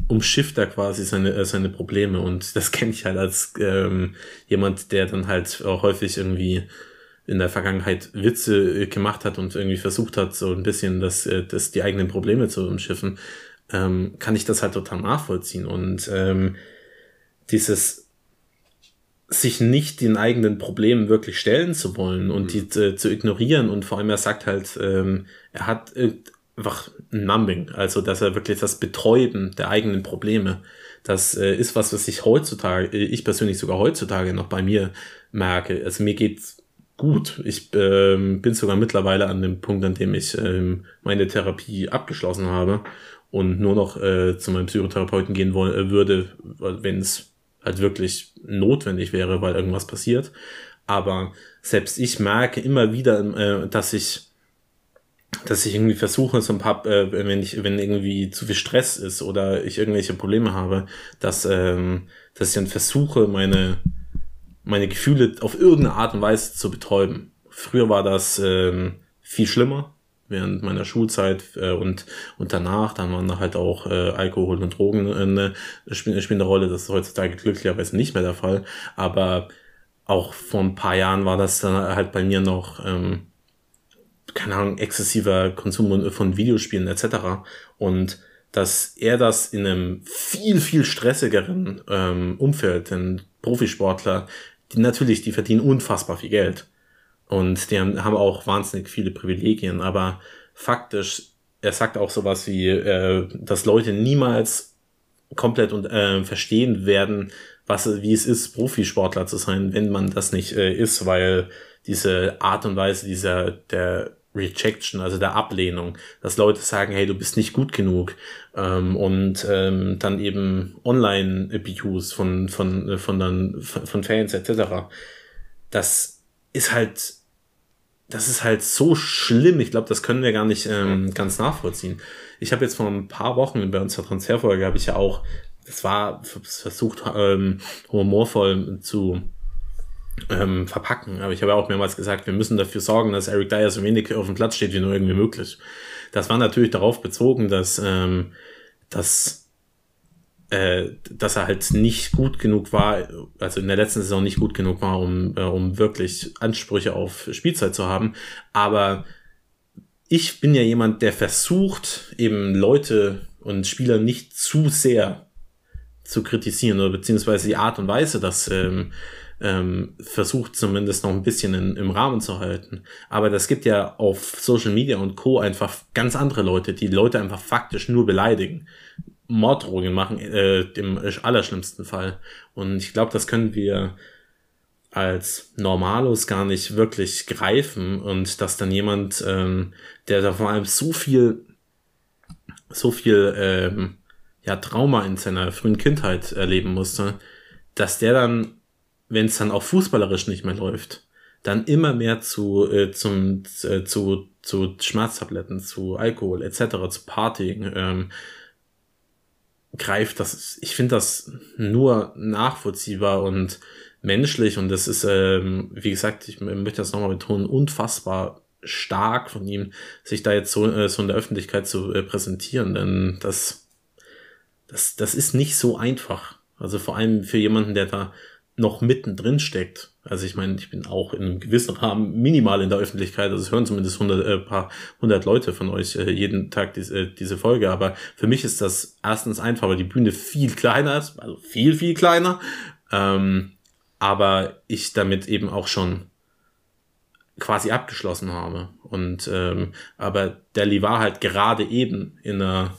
umschifft er quasi seine, äh, seine Probleme. Und das kenne ich halt als ähm, jemand, der dann halt auch häufig irgendwie in der Vergangenheit Witze äh, gemacht hat und irgendwie versucht hat, so ein bisschen das, äh, das die eigenen Probleme zu umschiffen, ähm, kann ich das halt total nachvollziehen. Und ähm, dieses sich nicht den eigenen Problemen wirklich stellen zu wollen und mhm. die äh, zu ignorieren und vor allem er sagt halt, ähm, er hat äh, einfach Numbing, also dass er wirklich das Betäuben der eigenen Probleme, das äh, ist was, was ich heutzutage, ich persönlich sogar heutzutage noch bei mir merke. Also mir geht's gut. Ich ähm, bin sogar mittlerweile an dem Punkt, an dem ich ähm, meine Therapie abgeschlossen habe und nur noch äh, zu meinem Psychotherapeuten gehen wollen, äh, würde, wenn es halt wirklich notwendig wäre, weil irgendwas passiert. Aber selbst ich merke immer wieder, äh, dass ich dass ich irgendwie versuche, so ein paar, äh, wenn ich, wenn irgendwie zu viel Stress ist oder ich irgendwelche Probleme habe, dass, ähm, dass ich dann versuche, meine, meine Gefühle auf irgendeine Art und Weise zu betäuben. Früher war das ähm, viel schlimmer während meiner Schulzeit äh, und und danach dann waren da halt auch äh, Alkohol und Drogen eine spielen, spielen eine Rolle das ist heutzutage glücklicherweise nicht mehr der Fall aber auch vor ein paar Jahren war das dann halt bei mir noch ähm, keine Ahnung, exzessiver Konsum von Videospielen etc. Und dass er das in einem viel, viel stressigeren ähm, Umfeld, denn Profisportler, die natürlich, die verdienen unfassbar viel Geld. Und die haben, haben auch wahnsinnig viele Privilegien, aber faktisch, er sagt auch sowas wie, äh, dass Leute niemals komplett und, äh, verstehen werden, was, wie es ist, Profisportler zu sein, wenn man das nicht äh, ist, weil diese Art und Weise dieser, der Rejection, also der Ablehnung, dass Leute sagen, hey, du bist nicht gut genug ähm, und ähm, dann eben Online-Abuse von von von dann von Fans etc. Das ist halt das ist halt so schlimm. Ich glaube, das können wir gar nicht ähm, ganz nachvollziehen. Ich habe jetzt vor ein paar Wochen bei unserer Transferfolge habe ich ja auch, das war versucht ähm, humorvoll zu ähm, verpacken. Aber ich habe auch mehrmals gesagt, wir müssen dafür sorgen, dass Eric Dyer so wenig auf dem Platz steht wie nur irgendwie möglich. Das war natürlich darauf bezogen, dass, ähm, dass, äh, dass er halt nicht gut genug war, also in der letzten Saison nicht gut genug war, um, äh, um wirklich Ansprüche auf Spielzeit zu haben. Aber ich bin ja jemand, der versucht, eben Leute und Spieler nicht zu sehr zu kritisieren oder beziehungsweise die Art und Weise, dass ähm, ähm, versucht zumindest noch ein bisschen in, im Rahmen zu halten. Aber das gibt ja auf Social Media und Co. einfach ganz andere Leute, die Leute einfach faktisch nur beleidigen. Morddrohungen machen, äh, im allerschlimmsten Fall. Und ich glaube, das können wir als Normalos gar nicht wirklich greifen und dass dann jemand, ähm, der da vor allem so viel, so viel ähm, ja, Trauma in seiner frühen Kindheit erleben musste, dass der dann wenn es dann auch fußballerisch nicht mehr läuft, dann immer mehr zu, äh, zum, äh, zu, zu Schmerztabletten, zu Alkohol etc., zu Party ähm, greift. Das ich finde das nur nachvollziehbar und menschlich und das ist, ähm, wie gesagt, ich möchte das nochmal betonen, unfassbar stark von ihm, sich da jetzt so, äh, so in der Öffentlichkeit zu äh, präsentieren, denn das, das, das ist nicht so einfach. Also vor allem für jemanden, der da noch mittendrin steckt. Also ich meine, ich bin auch in einem gewissen Rahmen minimal in der Öffentlichkeit. Also es hören zumindest 100, äh, paar hundert Leute von euch äh, jeden Tag dies, äh, diese Folge. Aber für mich ist das erstens einfach, weil die Bühne viel kleiner ist, also viel, viel kleiner. Ähm, aber ich damit eben auch schon quasi abgeschlossen habe. Und ähm, aber Deli war halt gerade eben in der,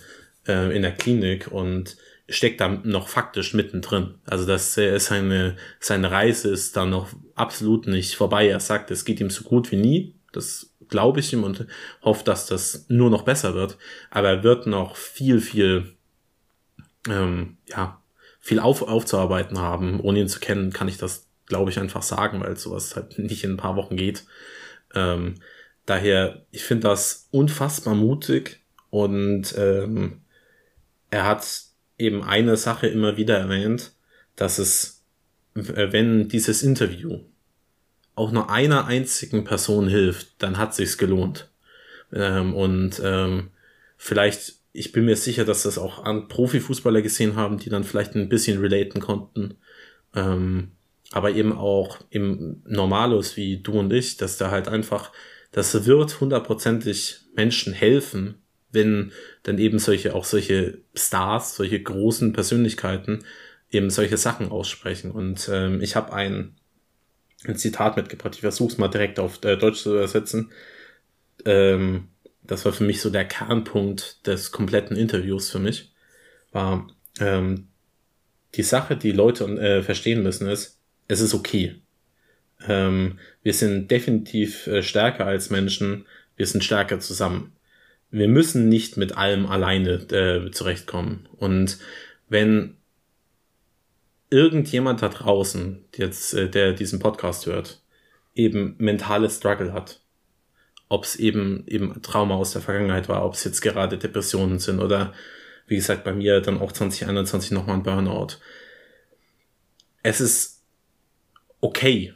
äh, in der Klinik und steckt da noch faktisch mittendrin. Also dass er seine, seine Reise ist da noch absolut nicht vorbei. Er sagt, es geht ihm so gut wie nie. Das glaube ich ihm und hoffe, dass das nur noch besser wird. Aber er wird noch viel, viel, ähm, ja, viel auf, aufzuarbeiten haben. Ohne ihn zu kennen, kann ich das, glaube ich, einfach sagen, weil sowas halt nicht in ein paar Wochen geht. Ähm, daher, ich finde das unfassbar mutig und ähm, er hat eben eine Sache immer wieder erwähnt, dass es, wenn dieses Interview auch nur einer einzigen Person hilft, dann hat sich's gelohnt. Ähm, und ähm, vielleicht, ich bin mir sicher, dass das auch an Profifußballer gesehen haben, die dann vielleicht ein bisschen relaten konnten. Ähm, aber eben auch im Normalos wie du und ich, dass da halt einfach, das wird hundertprozentig Menschen helfen, wenn dann eben solche, auch solche Stars, solche großen Persönlichkeiten eben solche Sachen aussprechen. Und ähm, ich habe ein, ein Zitat mitgebracht, ich versuche es mal direkt auf äh, Deutsch zu übersetzen. Ähm, das war für mich so der Kernpunkt des kompletten Interviews für mich, war ähm, die Sache, die Leute äh, verstehen müssen, ist, es ist okay. Ähm, wir sind definitiv äh, stärker als Menschen, wir sind stärker zusammen wir müssen nicht mit allem alleine äh, zurechtkommen. Und wenn irgendjemand da draußen, jetzt, äh, der diesen Podcast hört, eben mentale Struggle hat, ob es eben eben Trauma aus der Vergangenheit war, ob es jetzt gerade Depressionen sind oder wie gesagt bei mir dann auch 2021 nochmal ein Burnout. Es ist okay,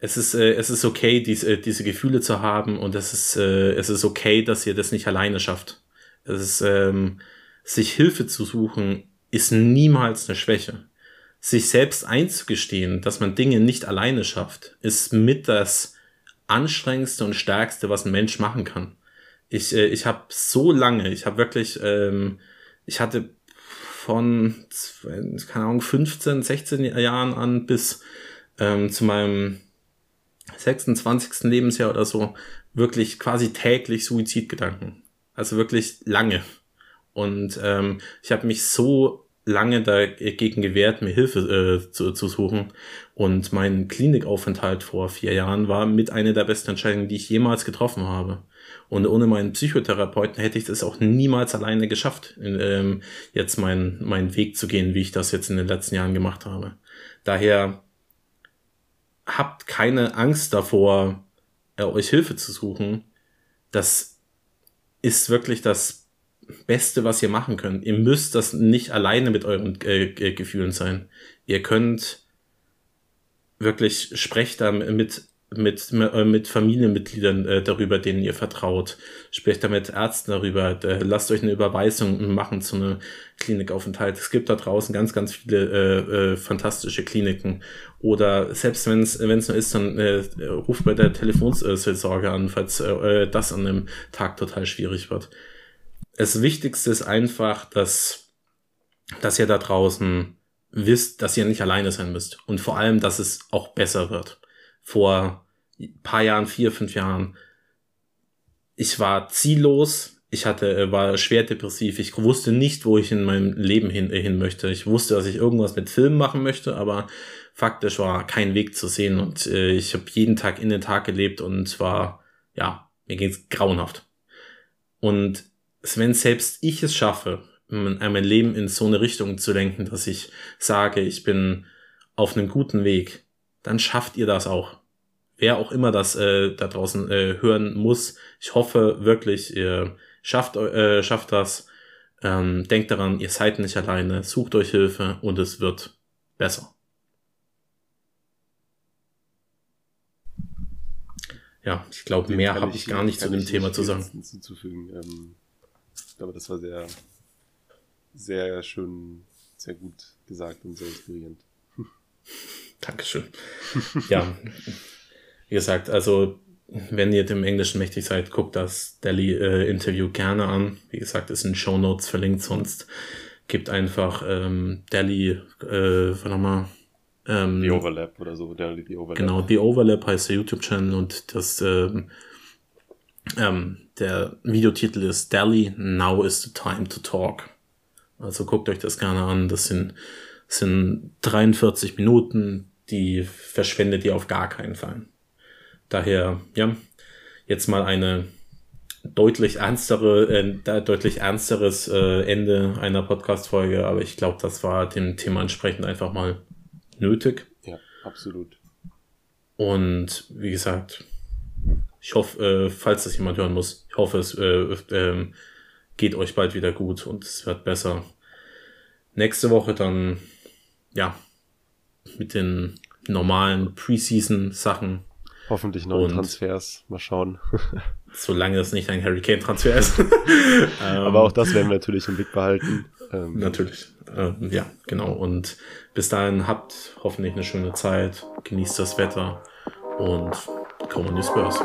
es ist, äh, es ist okay, dies, äh, diese Gefühle zu haben und es ist, äh, es ist okay, dass ihr das nicht alleine schafft. Es ist, ähm, sich Hilfe zu suchen, ist niemals eine Schwäche. Sich selbst einzugestehen, dass man Dinge nicht alleine schafft, ist mit das anstrengendste und stärkste, was ein Mensch machen kann. Ich, äh, ich habe so lange, ich habe wirklich, ähm, ich hatte von, keine Ahnung, 15, 16 Jahren an bis ähm, zu meinem 26. Lebensjahr oder so wirklich quasi täglich Suizidgedanken. Also wirklich lange. Und ähm, ich habe mich so lange dagegen gewehrt, mir Hilfe äh, zu, zu suchen. Und mein Klinikaufenthalt vor vier Jahren war mit einer der besten Entscheidungen, die ich jemals getroffen habe. Und ohne meinen Psychotherapeuten hätte ich das auch niemals alleine geschafft, in, ähm, jetzt meinen meinen Weg zu gehen, wie ich das jetzt in den letzten Jahren gemacht habe. Daher habt keine Angst davor, äh, euch Hilfe zu suchen, das ist wirklich das Beste, was ihr machen könnt. Ihr müsst das nicht alleine mit euren äh, Gefühlen sein. Ihr könnt wirklich sprecht da mit mit, äh, mit Familienmitgliedern äh, darüber, denen ihr vertraut. Sprecht da mit Ärzten darüber. Äh, lasst euch eine Überweisung machen zu einem Klinikaufenthalt. Es gibt da draußen ganz, ganz viele äh, äh, fantastische Kliniken. Oder selbst wenn es nur ist, dann äh, ruft bei der Telefonseelsorge an, falls äh, das an einem Tag total schwierig wird. Das Wichtigste ist einfach, dass, dass ihr da draußen wisst, dass ihr nicht alleine sein müsst. Und vor allem, dass es auch besser wird vor paar Jahren, vier, fünf Jahren. Ich war ziellos, ich hatte, äh, war schwer depressiv, ich wusste nicht, wo ich in meinem Leben hin, äh, hin möchte. Ich wusste, dass ich irgendwas mit Filmen machen möchte, aber faktisch war kein Weg zu sehen und äh, ich habe jeden Tag in den Tag gelebt und war, ja, mir ging's grauenhaft. Und wenn selbst ich es schaffe, mein Leben in so eine Richtung zu lenken, dass ich sage, ich bin auf einem guten Weg, dann schafft ihr das auch. Wer auch immer das äh, da draußen äh, hören muss, ich hoffe wirklich, ihr schafft, äh, schafft das. Ähm, denkt daran, ihr seid nicht alleine, sucht euch Hilfe und es wird besser. Ja, ich glaube, mehr habe ich gar nicht zu dem Thema zu sagen. Hinzuzufügen. Ähm, ich glaube, das war sehr, sehr schön, sehr gut gesagt und sehr inspirierend. Dankeschön. ja, wie gesagt, also wenn ihr dem Englischen mächtig seid, guckt das Delhi-Interview äh, gerne an. Wie gesagt, ist in Show Notes verlinkt, sonst gibt einfach ähm, Delhi, äh, warte mal, ähm, The Overlap oder so, Delhi The Overlap. Genau, The Overlap heißt der YouTube-Channel und das ähm, ähm, der Videotitel ist Delhi, Now is the time to talk. Also guckt euch das gerne an. Das sind, das sind 43 Minuten, die verschwendet ihr auf gar keinen Fall. Daher, ja, jetzt mal eine deutlich ernstere, äh, deutlich ernsteres äh, Ende einer Podcast-Folge, aber ich glaube, das war dem Thema entsprechend einfach mal nötig. Ja, absolut. Und wie gesagt, ich hoffe, äh, falls das jemand hören muss, ich hoffe, es äh, äh, geht euch bald wieder gut und es wird besser. Nächste Woche dann, ja, mit den normalen Preseason-Sachen. Hoffentlich neue Transfers. Mal schauen. solange es nicht ein Hurricane Transfer ist. Aber auch das werden wir natürlich im Blick behalten. Ähm, natürlich. Ähm, ja, genau. Und bis dahin habt hoffentlich eine schöne Zeit. Genießt das Wetter und Come on, Spurs.